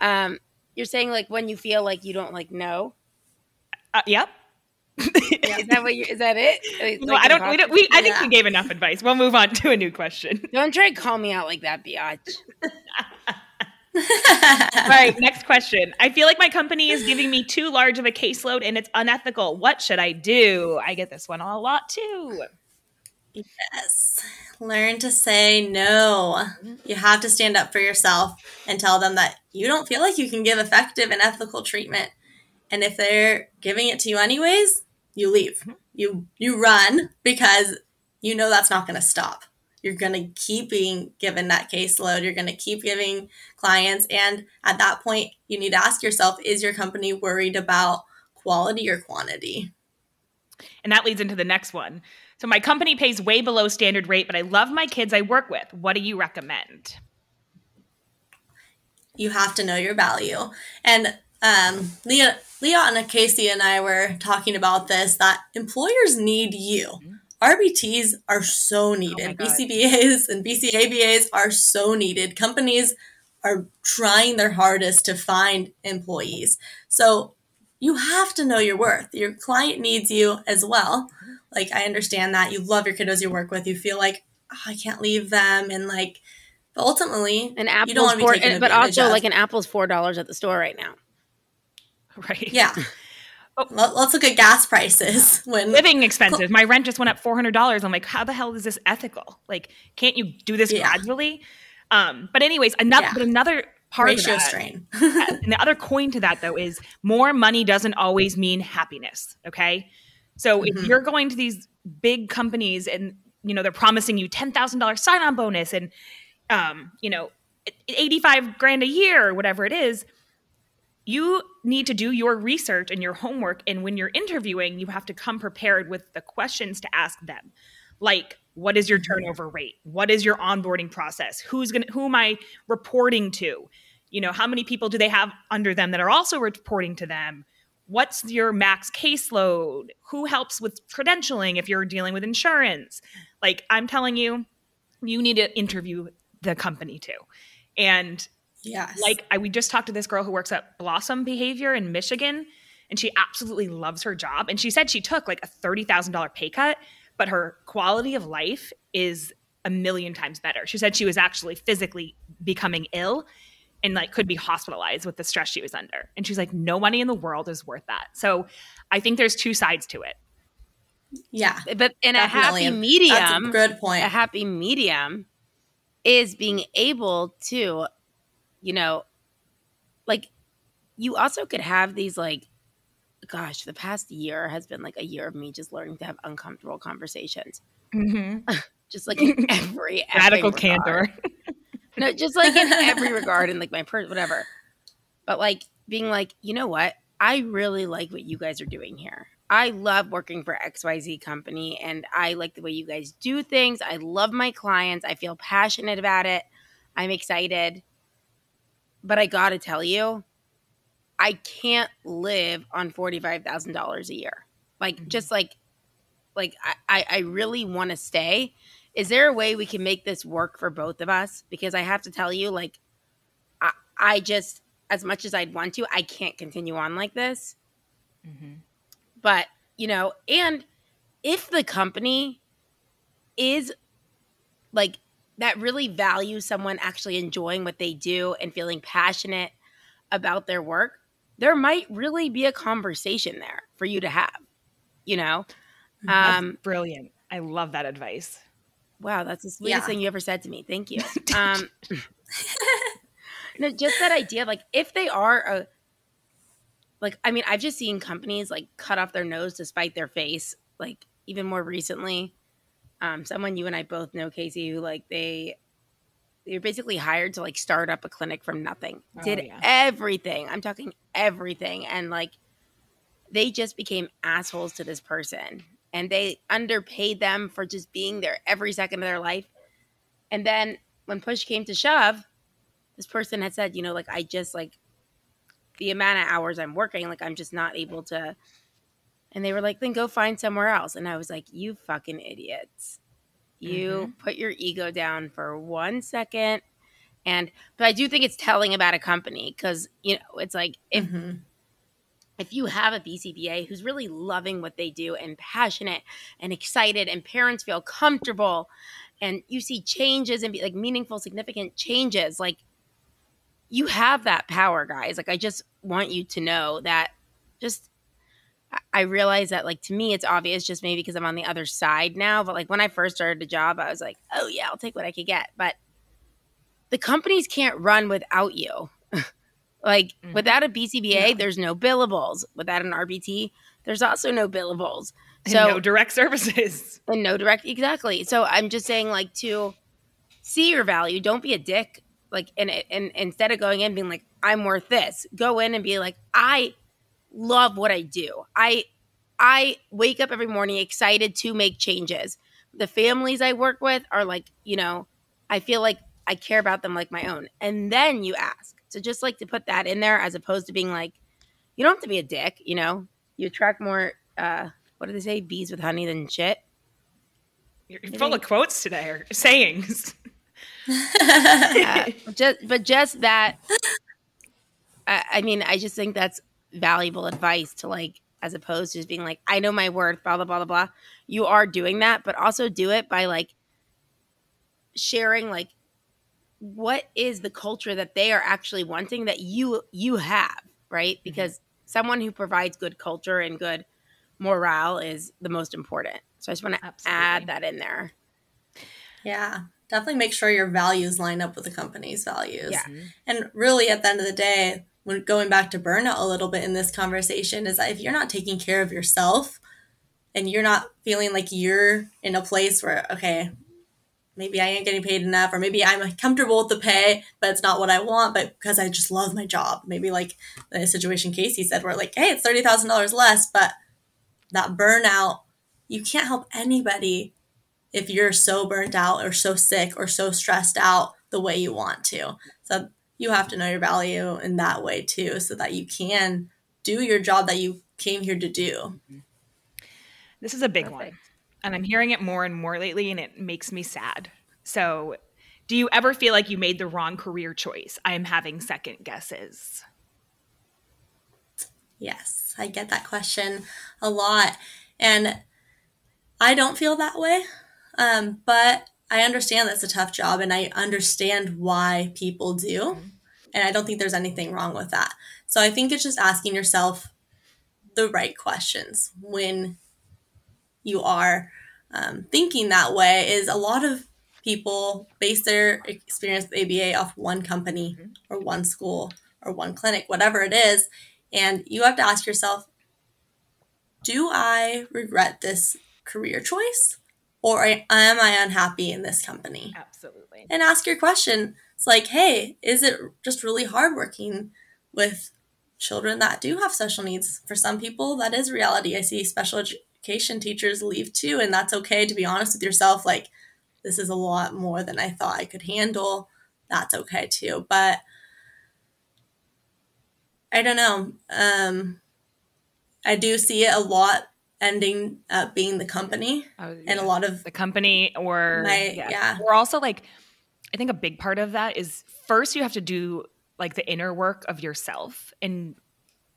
Speaker 2: Um, you're saying like when you feel like you don't like know.
Speaker 4: Uh, yep.
Speaker 2: is that what you? Is that it?
Speaker 4: Like, no, I don't. We don't. We. I think yeah. we gave enough advice. We'll move on to a new question.
Speaker 2: Don't try to call me out like that, biatch.
Speaker 4: All right, next question. I feel like my company is giving me too large of a caseload and it's unethical. What should I do? I get this one a lot too.
Speaker 5: Yes. Learn to say no. You have to stand up for yourself and tell them that you don't feel like you can give effective and ethical treatment. And if they're giving it to you anyways, you leave. You you run because you know that's not going to stop you're going to keep being given that caseload. You're going to keep giving clients. And at that point, you need to ask yourself is your company worried about quality or quantity?
Speaker 4: And that leads into the next one. So, my company pays way below standard rate, but I love my kids I work with. What do you recommend?
Speaker 5: You have to know your value. And um, Liat, Liat and Casey and I were talking about this that employers need you. Mm-hmm RBTs are so needed. Oh BCBAs and BCABAs are so needed. Companies are trying their hardest to find employees. So you have to know your worth. Your client needs you as well. Like I understand that you love your kiddos you work with. You feel like oh, I can't leave them, and like, but ultimately,
Speaker 2: an apple, four, but also of. like an apple's four dollars at the store right now.
Speaker 4: Right.
Speaker 5: Yeah. Let's look at gas prices. When
Speaker 4: living expenses, my rent just went up four hundred dollars. I'm like, how the hell is this ethical? Like, can't you do this yeah. gradually? Um, but anyways, another yeah. but another part
Speaker 5: ratio
Speaker 4: of that,
Speaker 5: strain.
Speaker 4: and the other coin to that though is more money doesn't always mean happiness. Okay, so mm-hmm. if you're going to these big companies and you know they're promising you ten thousand dollars sign on bonus and um, you know eighty five grand a year or whatever it is you need to do your research and your homework. And when you're interviewing, you have to come prepared with the questions to ask them. Like, what is your mm-hmm. turnover rate? What is your onboarding process? Who's gonna who am I reporting to? You know, how many people do they have under them that are also reporting to them? What's your max caseload? Who helps with credentialing if you're dealing with insurance? Like I'm telling you, you need to interview the company too. And
Speaker 5: Yes.
Speaker 4: Like I, we just talked to this girl who works at Blossom Behavior in Michigan, and she absolutely loves her job. And she said she took like a thirty thousand dollar pay cut, but her quality of life is a million times better. She said she was actually physically becoming ill and like could be hospitalized with the stress she was under. And she's like, no money in the world is worth that. So I think there's two sides to it.
Speaker 5: Yeah.
Speaker 2: But in a happy medium,
Speaker 5: That's a good point.
Speaker 2: A happy medium is being able to you know, like you also could have these like gosh, the past year has been like a year of me just learning to have uncomfortable conversations. Mm-hmm. just like in every, every
Speaker 4: Radical
Speaker 2: regard.
Speaker 4: candor.
Speaker 2: No, just like in every regard and like my person, whatever. But like being like, you know what? I really like what you guys are doing here. I love working for XYZ company and I like the way you guys do things. I love my clients. I feel passionate about it. I'm excited. But I got to tell you, I can't live on $45,000 a year. Like mm-hmm. just like like I I, I really want to stay. Is there a way we can make this work for both of us? Because I have to tell you like I, I just as much as I'd want to, I can't continue on like this. But, you know, and if the company is like that really values someone actually enjoying what they do and feeling passionate about their work, there might really be a conversation there for you to have, you know? Um,
Speaker 4: brilliant. I love that advice.
Speaker 2: Wow, that's the sweetest
Speaker 5: Yeah.
Speaker 2: thing you ever said to me. Thank you. Um, no, just that idea like if they are a like I mean, I've just seen companies like cut off their nose to spite their face. Like even more recently, um, someone you and I both know, Casey, who like they they're basically hired to like start up a clinic from nothing.
Speaker 4: Oh,
Speaker 2: Did
Speaker 4: yeah.
Speaker 2: everything. I'm talking everything, and like they just became assholes to this person and they underpaid them for just being there every second of their life. And then when push came to shove, this person had said, you know, like I just like the amount of hours I'm working, like I'm just not able to. And they were like, then go find somewhere else. And I was like, you fucking idiots. You put your ego down for one second. And, but I do think it's telling about a company because, you know, it's like if
Speaker 5: Mhm.
Speaker 2: If you have a BCBA who's really loving what they do and passionate and excited and parents feel comfortable and you see changes and be like meaningful significant changes like you have that power guys. Like i just want you to know that just I- realize that like to me it's obvious just maybe because i'm on the other side now but like when i first started the job i was like oh yeah i'll take what i could get. But the companies can't run without you like
Speaker 4: Mhm.
Speaker 2: without a BCBA,
Speaker 5: No.
Speaker 2: there's no billables. Without an RBT, there's also no billables.
Speaker 4: And
Speaker 2: So
Speaker 4: no direct services.
Speaker 2: and no direct exactly. So I'm just saying like to see your value, don't be a dick. Like and and instead of going in being like I'm worth this, go in and be like I love what I do. I I wake up every morning excited to make changes. The families I work with are like, you know, I feel like I care about them like my own. And then you ask. So just like to put that in there as opposed to being like, you don't have to be a dick, you know? You attract more uh what do they say? Bees with honey than shit.
Speaker 4: You're full of quotes today or sayings.
Speaker 2: Uh, just but just that I, I mean, I just think that's valuable advice to like as opposed to just being like, I know my worth, blah blah blah blah blah. You are doing that, but also do it by like sharing like what is the culture that they are actually wanting that you you have, right? Mm-hmm. Because someone who provides good culture and good morale is the most important. So I just want to add that in there.
Speaker 5: Yeah, definitely make sure your values line up with the company's values.
Speaker 2: Yeah. Mm-hmm.
Speaker 5: And really, at the end of the day, when going back to burnout a little bit in this conversation, is that if you're not taking care of yourself and you're not feeling like you're in a place where, okay, maybe I ain't getting paid enough, or maybe I'm comfortable with the pay, but it's not what I want, but because I just love my job. Maybe like the situation Casey said, where like, hey, it's $30,000 less, but that burnout, you can't help anybody if you're so burnt out or so sick or so stressed out the way you want to. So you have to know your value in that way too, so that you can do your job that you came here to do.
Speaker 4: This is a big one. And I'm hearing it more and more lately, and it makes me sad. So, do you ever feel like you made the wrong career choice? I am having second guesses.
Speaker 5: Yes, I get that question a lot. And I don't feel that way. Um, but I understand that's a tough job and I understand why people do. And I don't think there's anything wrong with that. So I think it's just asking yourself the right questions when you are um, thinking that way is a lot of people base their experience with ABA off one company or one school or one clinic, whatever it is. And you have to ask yourself, do I regret this career choice? or am I unhappy in this company?
Speaker 4: Absolutely.
Speaker 5: And ask your question. It's like, hey, is it just really hard working with children that do have special needs? For some people, that is reality. I see special education teachers leave too, and that's okay to be honest with yourself. Like, this is a lot more than I thought I could handle. That's okay too. But I don't know. Um, I do see it a lot ending up being the company
Speaker 4: Oh,
Speaker 5: and a lot of
Speaker 4: the company or
Speaker 5: My- yeah.
Speaker 4: Or also like I think a big part of that is first you have to do like the inner work of yourself and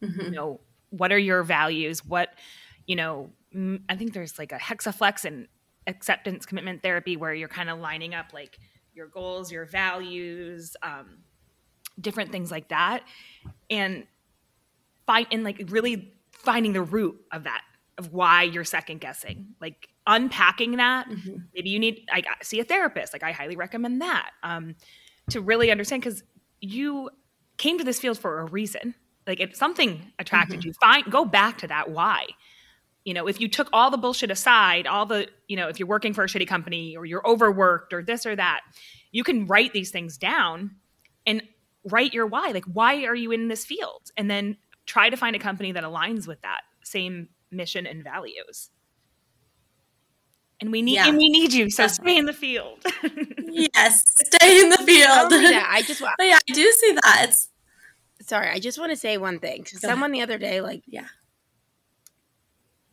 Speaker 5: Mhm.
Speaker 4: you know what are your values what you know i think there's like a hexaflex and acceptance commitment therapy where you're kind of lining up like your goals your values um, different things like that. And find and like really finding the root of that of why you're second guessing. Like unpacking that
Speaker 5: Mhm.
Speaker 4: maybe you need like see a therapist. Like i highly recommend that um, to really understand because you came to this field for a reason. Like if something attracted you find go back to that why you know if you took all the bullshit aside all the you know if you're working for a shitty company or you're overworked or this or that you can write these things down and write your why like why are you in this field and then try to find a company that aligns with that same mission and values and we need
Speaker 5: Yeah.
Speaker 4: and we need you so
Speaker 5: Definitely.
Speaker 4: stay in the field
Speaker 5: yes, stay in the
Speaker 2: Oh,
Speaker 5: field.
Speaker 2: yeah, I just want.
Speaker 5: yeah, I do see that. It's
Speaker 2: Sorry, I just want to say one thing
Speaker 5: Go
Speaker 2: Someone the other day, like,
Speaker 5: Yeah.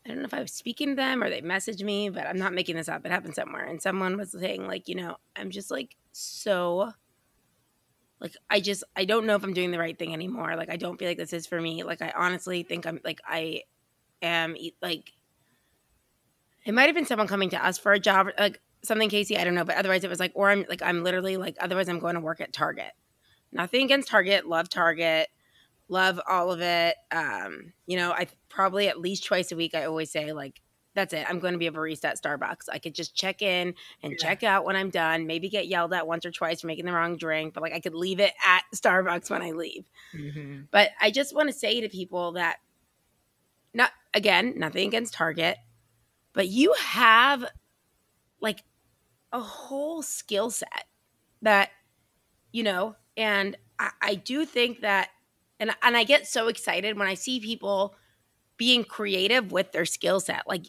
Speaker 2: I don't know if I was speaking to them or they messaged me, but I'm not making this up. It happened somewhere, and someone was saying, like, you know, I'm just like so. Like I just I don't know if I'm doing the right thing anymore. Like I don't feel like this is for me. Like I honestly think I'm like I am like it might have been someone coming to us for a job like something Casey I don't know but otherwise it was like or I'm like I'm literally like otherwise I'm going to work at Target. Nothing against Target, love Target, love all of it. Um, you know, I probably at least twice a week I always say like that's it. I'm going to be a barista at Starbucks. I could just check in and
Speaker 4: Yeah.
Speaker 2: check out when I'm done. Maybe get yelled at once or twice for making the wrong drink, but like I could leave it at Starbucks when I leave. But I just want to say to people that, not again, nothing against Target, but you have like a whole skill set that, you know, and I, I do think that, and and I get so excited when I see people being creative with their skill set. Like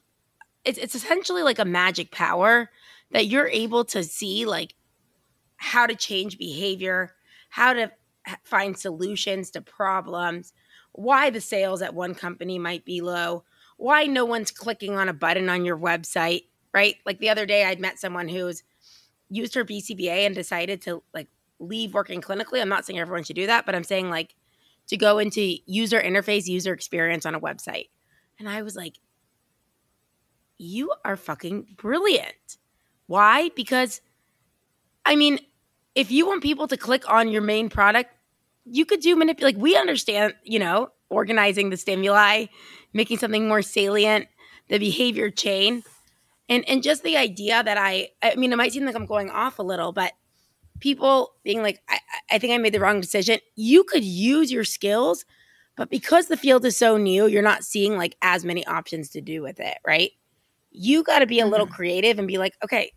Speaker 2: it's it's essentially like a magic power that you're able to see like how to change behavior, how to find solutions to problems, why the sales at one company might be low, why no one's clicking on a button on your website, right? Like the other day I'd met someone who's used her BCBA and decided to like leave working clinically. I'm not saying everyone should do that, but I'm saying like to go into user interface, user experience on a website. And I was like, you are fucking brilliant. Why? Because I mean, if you want people to click on your main product, you could do manip like we understand, you know, organizing the stimuli, making something more salient, the behavior chain. And and just the idea that I I mean, it might seem like I'm going off a little, but people being like, I, I think I made the wrong decision. You could use your skills, but because the field is so new, you're not seeing like as many options to do with it, right? You got to be a little creative and be like, okay,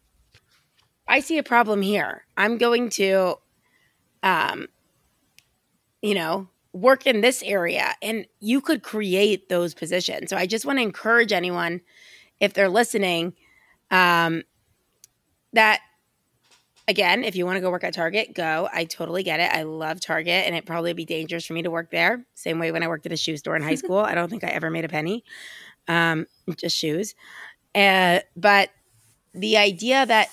Speaker 2: I see a problem here. I'm going to, um, you know, work in this area, and you could create those positions. So I just want to encourage anyone, if they're listening, um, that again, if you want to go work at Target, go. I totally get it. I love Target, and it probably be dangerous for me to work there. Same way when I worked at a shoe store in high school. I don't think I ever made a penny, um, just shoes. Uh, but the idea that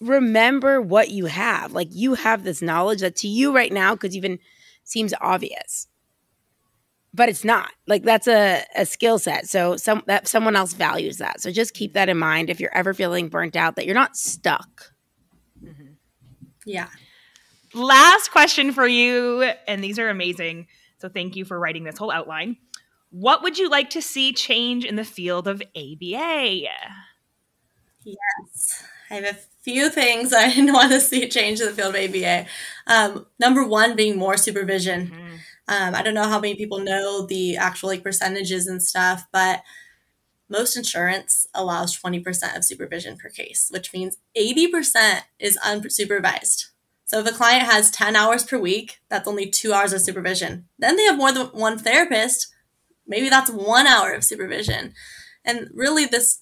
Speaker 2: remember what you have, like you have this knowledge that to you right now could even seems obvious, but it's not. Like that's a, a skill set. So some that someone else values that. So just keep that in mind if you're ever feeling burnt out that you're not stuck.
Speaker 5: Yeah.
Speaker 4: Last question for you, and these are amazing. So thank you for writing this whole outline. What would you like to see change in the field of ABA?
Speaker 5: Yes. I have a few things I want to see change in the field of ABA. Um, number one being more supervision. Um, I don't know how many people know the actual like percentages and stuff, but most insurance allows 20% of supervision per case, which means 80% is unsupervised. So if a client has 10 hours per week, that's only two hours of supervision. Then they have more than one therapist. Maybe that's one hour of supervision. And really, this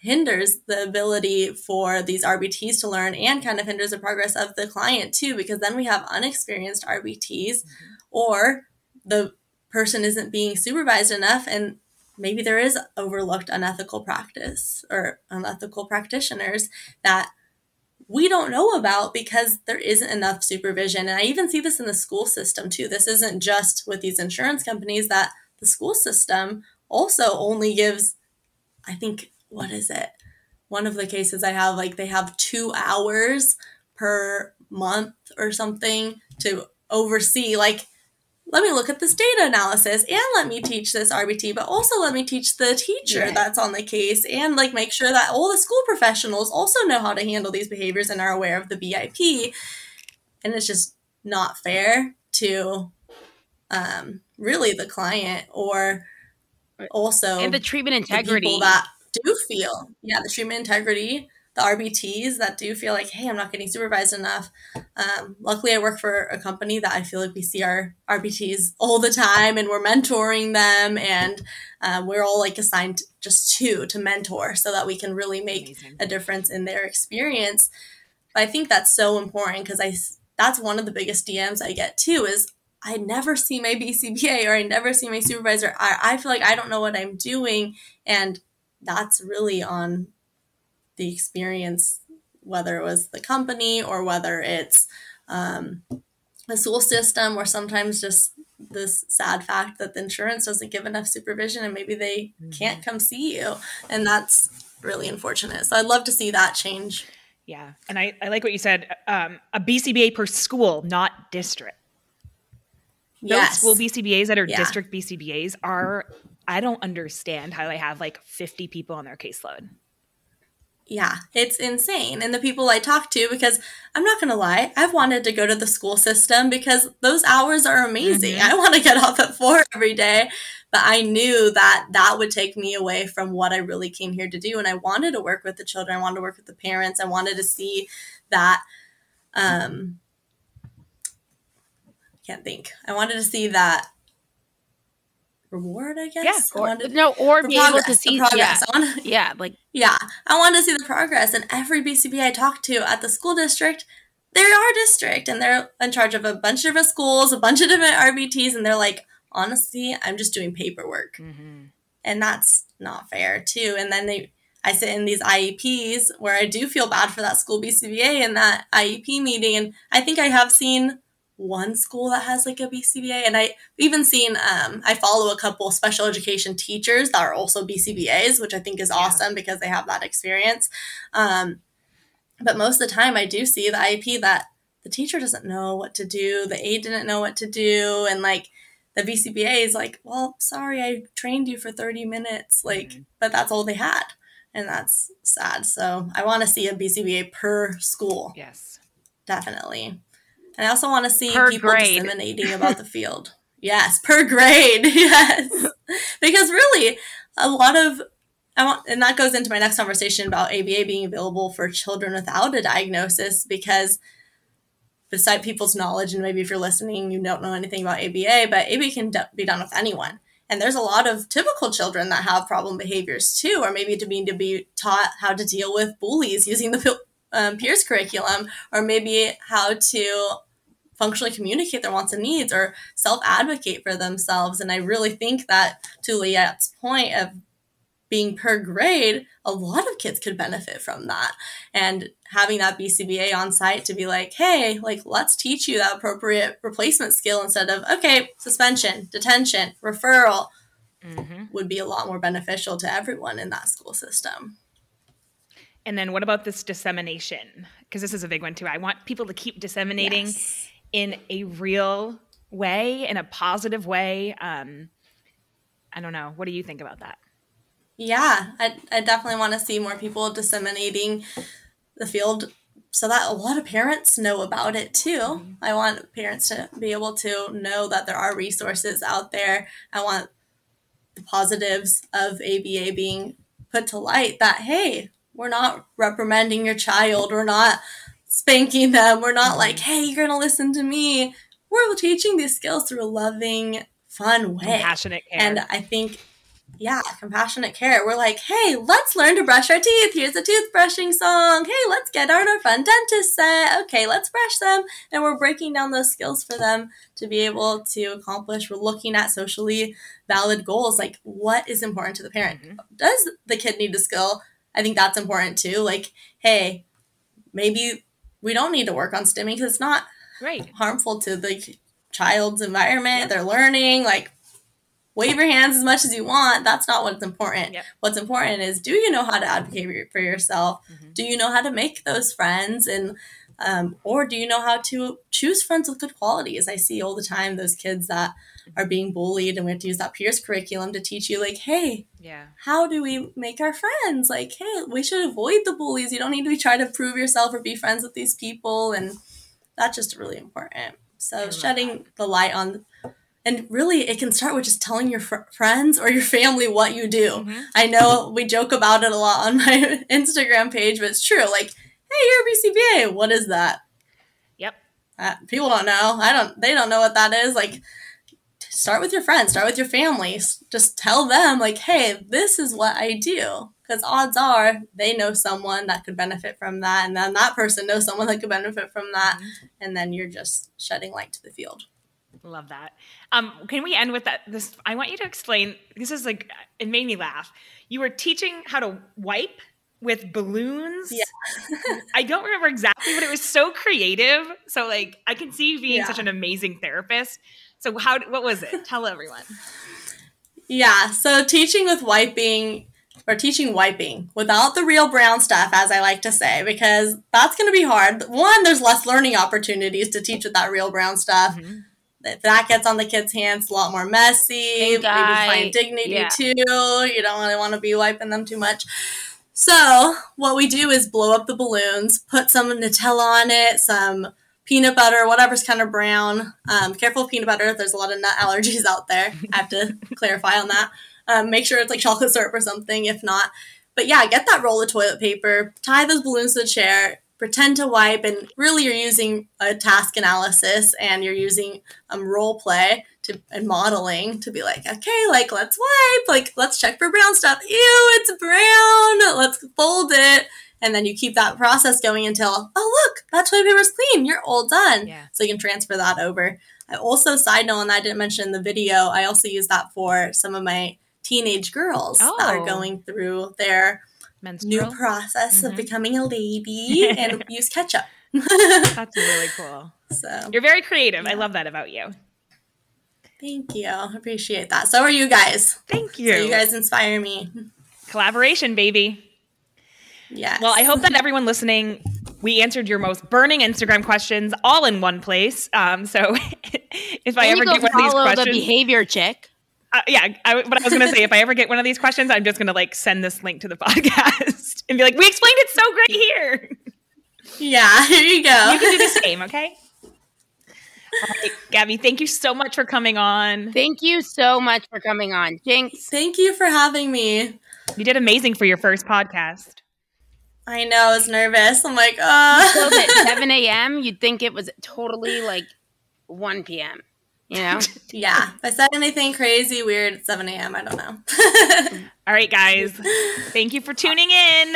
Speaker 5: hinders the ability for these RBTs to learn and kind of hinders the progress of the client too, because then we have unexperienced RBTs mm-hmm. or the person isn't being supervised enough and maybe there is overlooked unethical practice or unethical practitioners that we don't know about because there isn't enough supervision. And I even see this in the school system too. This isn't just with these insurance companies that the school system also only gives, I think, what is it? One of the cases I have, like they have two hours per month or something to oversee, like let me look at this data analysis and let me teach this RBT, but also let me teach the teacher that's on the case and like make sure that all the school professionals also know how to handle these behaviors and are aware of the BIP. And it's just not fair to um, really the client or also
Speaker 2: and the treatment integrity
Speaker 5: the people that do feel yeah the treatment integrity the RBTs that do feel like, hey, I'm not getting supervised enough. Um, luckily, I work for a company that I feel like we see our RBTs all the time and we're mentoring them and um, we're all like assigned just two to mentor so that we can really make Amazing. a difference in their experience. But I think that's so important because I that's one of the biggest DMs I get too is I never see my BCBA or I never see my supervisor. I, I feel like I don't know what I'm doing. And that's really on the experience, whether it was the company or whether it's um, the school system, or sometimes just this sad fact that the insurance doesn't give enough supervision and maybe they mm-hmm. can't come see you. And that's really unfortunate. So I'd love to see that change.
Speaker 4: Yeah. And I, I like what you said um, a BCBA per school, not district. Those yes. school BCBAs that are yeah. district BCBAs are, I don't understand how they have like 50 people on their caseload
Speaker 5: yeah, it's insane. And the people I talk to, because I'm not going to lie, I've wanted to go to the school system because those hours are amazing. Mm-hmm. I want to get off at four every day. But I knew that that would take me away from what I really came here to do. And I wanted to work with the children, I wanted to work with the parents, I wanted to see that. Um, I can't think. I wanted to see that reward, I guess.
Speaker 2: Yeah, or, no, or be progress, able to see progress. Yeah,
Speaker 5: wanna,
Speaker 2: yeah, like
Speaker 5: yeah, I want to see the progress. And every BCB I talk to at the school district, they're our district, and they're in charge of a bunch of different schools, a bunch of different RBTs, and they're like, honestly, I'm just doing paperwork, mm-hmm. and that's not fair too. And then they. I sit in these IEPs where I do feel bad for that school BCBA in that IEP meeting. And I think I have seen one school that has like a BCBA, and I even seen um, I follow a couple special education teachers that are also BCBAs, which I think is awesome yeah. because they have that experience. Um, but most of the time, I do see the IEP that the teacher doesn't know what to do, the aide didn't know what to do, and like the BCBA is like, well, sorry, I trained you for 30 minutes, like, mm-hmm. but that's all they had. And that's sad. So I want to see a BCBA per school.
Speaker 4: Yes.
Speaker 5: Definitely. And I also want to see per people grade. disseminating about the field. Yes, per grade. Yes. because really, a lot of I want, and that goes into my next conversation about ABA being available for children without a diagnosis because beside people's knowledge, and maybe if you're listening, you don't know anything about ABA, but ABA can be done with anyone. And there's a lot of typical children that have problem behaviors too, or maybe to be to be taught how to deal with bullies using the um, peers curriculum, or maybe how to functionally communicate their wants and needs or self advocate for themselves. And I really think that to Liat's point of being per grade, a lot of kids could benefit from that. And having that BCBA on site to be like, hey, like, let's teach you that appropriate replacement skill instead of, okay, suspension, detention, referral mm-hmm. would be a lot more beneficial to everyone in that school system.
Speaker 4: And then what about this dissemination? Because this is a big one too. I want people to keep disseminating yes in a real way, in a positive way. Um, I don't know. What do you think about that?
Speaker 5: Yeah, I, I definitely want to see more people disseminating the field so that a lot of parents know about it too. Mm-hmm. I want parents to be able to know that there are resources out there. I want the positives of ABA being put to light that, hey, we're not reprimanding your child, we're not spanking them, we're not like, hey, you're going to listen to me. We're teaching these skills through a loving, fun way.
Speaker 4: Compassionate care.
Speaker 5: And I think yeah, compassionate care. We're like, hey, let's learn to brush our teeth. Here's a toothbrushing song. Hey, let's get out our fun dentist set. Okay, let's brush them. And we're breaking down those skills for them to be able to accomplish. We're looking at socially valid goals. Like, what is important to the parent?
Speaker 4: Mhm.
Speaker 5: Does the kid need a skill? I think that's important too. Like, hey, maybe we don't need to work on stimming because it's not
Speaker 4: right.
Speaker 5: harmful to the child's environment. They're learning. Like, wave your hands as much as you want. That's not what's important.
Speaker 4: Yep.
Speaker 5: What's important is do you know how to advocate for yourself?
Speaker 4: Mhm.
Speaker 5: Do you know how to make those friends? And um, or do you know how to choose friends with good qualities? I see all the time those kids that are being bullied, and we have to use that peers curriculum to teach you, like, hey,
Speaker 4: Yeah.
Speaker 5: how do we make our friends? Like, hey, we should avoid the bullies. You don't need to be trying to prove yourself or be friends with these people. And that's just really important. So, shedding the light on, and really, it can start with just telling your fr- friends or your family what you do.
Speaker 4: Mhm.
Speaker 5: I know we joke about it a lot on my Instagram page, but it's true. Like, hey, you're a BCBA. What is that?
Speaker 4: Yep.
Speaker 5: Uh, people don't know. I don't. They don't know what that is. Like, start with your friends. Start with your family. Just tell them, like, hey, this is what I do. Because odds are they know someone that could benefit from that, and then that person knows someone that could benefit from that, and then you're just shedding light to the field.
Speaker 4: Love that. Um, can we end with that? This I want you to explain. This is like it made me laugh. You were teaching how to wipe with balloons.
Speaker 5: Yeah.
Speaker 4: I don't remember exactly, but it was so creative. So like I can see you being
Speaker 5: Yeah.
Speaker 4: such an amazing therapist. So how what was it? Tell everyone.
Speaker 5: Yeah, so teaching with wiping or teaching wiping without the real brown stuff, as I like to say, because that's going to be hard. One, there's less learning opportunities to teach with that real brown stuff.
Speaker 4: Mhm.
Speaker 5: If that gets on the kids' hands, a lot more messy. Maybe find dignity
Speaker 2: yeah.
Speaker 5: too. You don't really want to be wiping them too much. So what we do is blow up the balloons, put some Nutella on it, some peanut butter, whatever's kind of brown. Um, careful of peanut butter. There's a lot of nut allergies out there. I have to clarify on that. Um, make sure it's like chocolate syrup or something. If not, but yeah, get that roll of toilet paper, tie those balloons to the chair, pretend to wipe, and really you're using a task analysis and you're using um, role play to and modeling to be like, okay, like let's wipe, like let's check for brown stuff. Ew, it's brown. Let's fold it. And then you keep that process going until, oh, look, that toilet paper's clean. You're all done.
Speaker 4: Yeah.
Speaker 5: So you can transfer that over. I also, side note, and I didn't mention in the video, I also use that for some of my teenage girls that
Speaker 4: Oh.
Speaker 5: are going through their new process of
Speaker 4: Mhm.
Speaker 5: becoming a lady and use ketchup.
Speaker 4: That's really cool.
Speaker 5: so
Speaker 4: You're very creative. I love that about you.
Speaker 5: Thank you. I appreciate that. So are you guys.
Speaker 4: Thank you.
Speaker 5: So you guys inspire me.
Speaker 4: Collaboration, baby.
Speaker 5: Yes.
Speaker 4: Well, I hope that everyone listening, we answered your most burning Instagram questions all in one place. Um, so if I ever get one of these
Speaker 2: follow the
Speaker 4: questions,
Speaker 2: behavior chick.
Speaker 4: uh, yeah, I, but I was going to say if I ever get one of these questions, I'm just going to like send this link to the podcast and be like, "We explained it so great here."
Speaker 5: Yeah, here you go.
Speaker 4: You can do the same, okay? All right, Gabby, thank you so much for coming on.
Speaker 2: Thank you so much for coming on, Jinx.
Speaker 5: Thank you for having me.
Speaker 4: You did amazing for your first podcast.
Speaker 5: I know, I was nervous. I'm like, uh.
Speaker 2: Close at 7 a.m. You'd think it was totally like 1 p.m. You know?
Speaker 5: yeah, if I said anything crazy weird at 7 a.m., I don't know.
Speaker 4: All right, guys, thank you for tuning in.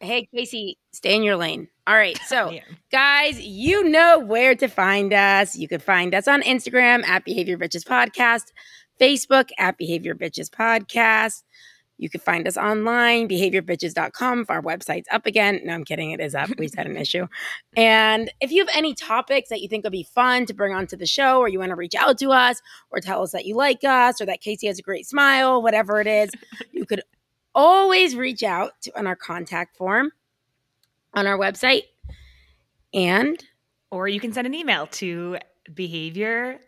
Speaker 2: hey, Casey, stay in your lane. All right. So,
Speaker 4: Yeah.
Speaker 2: guys, you know where to find us. You can find us on Instagram at Behavior Bitches Podcast, Facebook at Behavior Bitches Podcast. You can find us online, behaviorbitches.com. If our website's up again. No, I'm kidding. It is up. We just had an issue. And if you have any topics that you think would be fun to bring onto the show, or you want to reach out to us, or tell us that you like us, or that Casey has a great smile, whatever it is, you could always reach out to on our contact form on our website. And
Speaker 4: Or you can send an email to behavior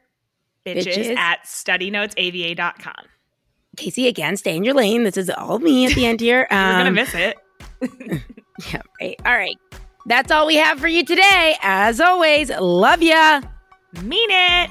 Speaker 4: bitches,
Speaker 2: Bitches.
Speaker 4: at studynotesaba.com.
Speaker 2: Casey, again, stay in your lane. This is all me at the end here.
Speaker 4: You're to
Speaker 2: Um,
Speaker 4: miss it.
Speaker 2: yeah, right. All right. That's all we have for you today. As always, love ya.
Speaker 4: Mean it.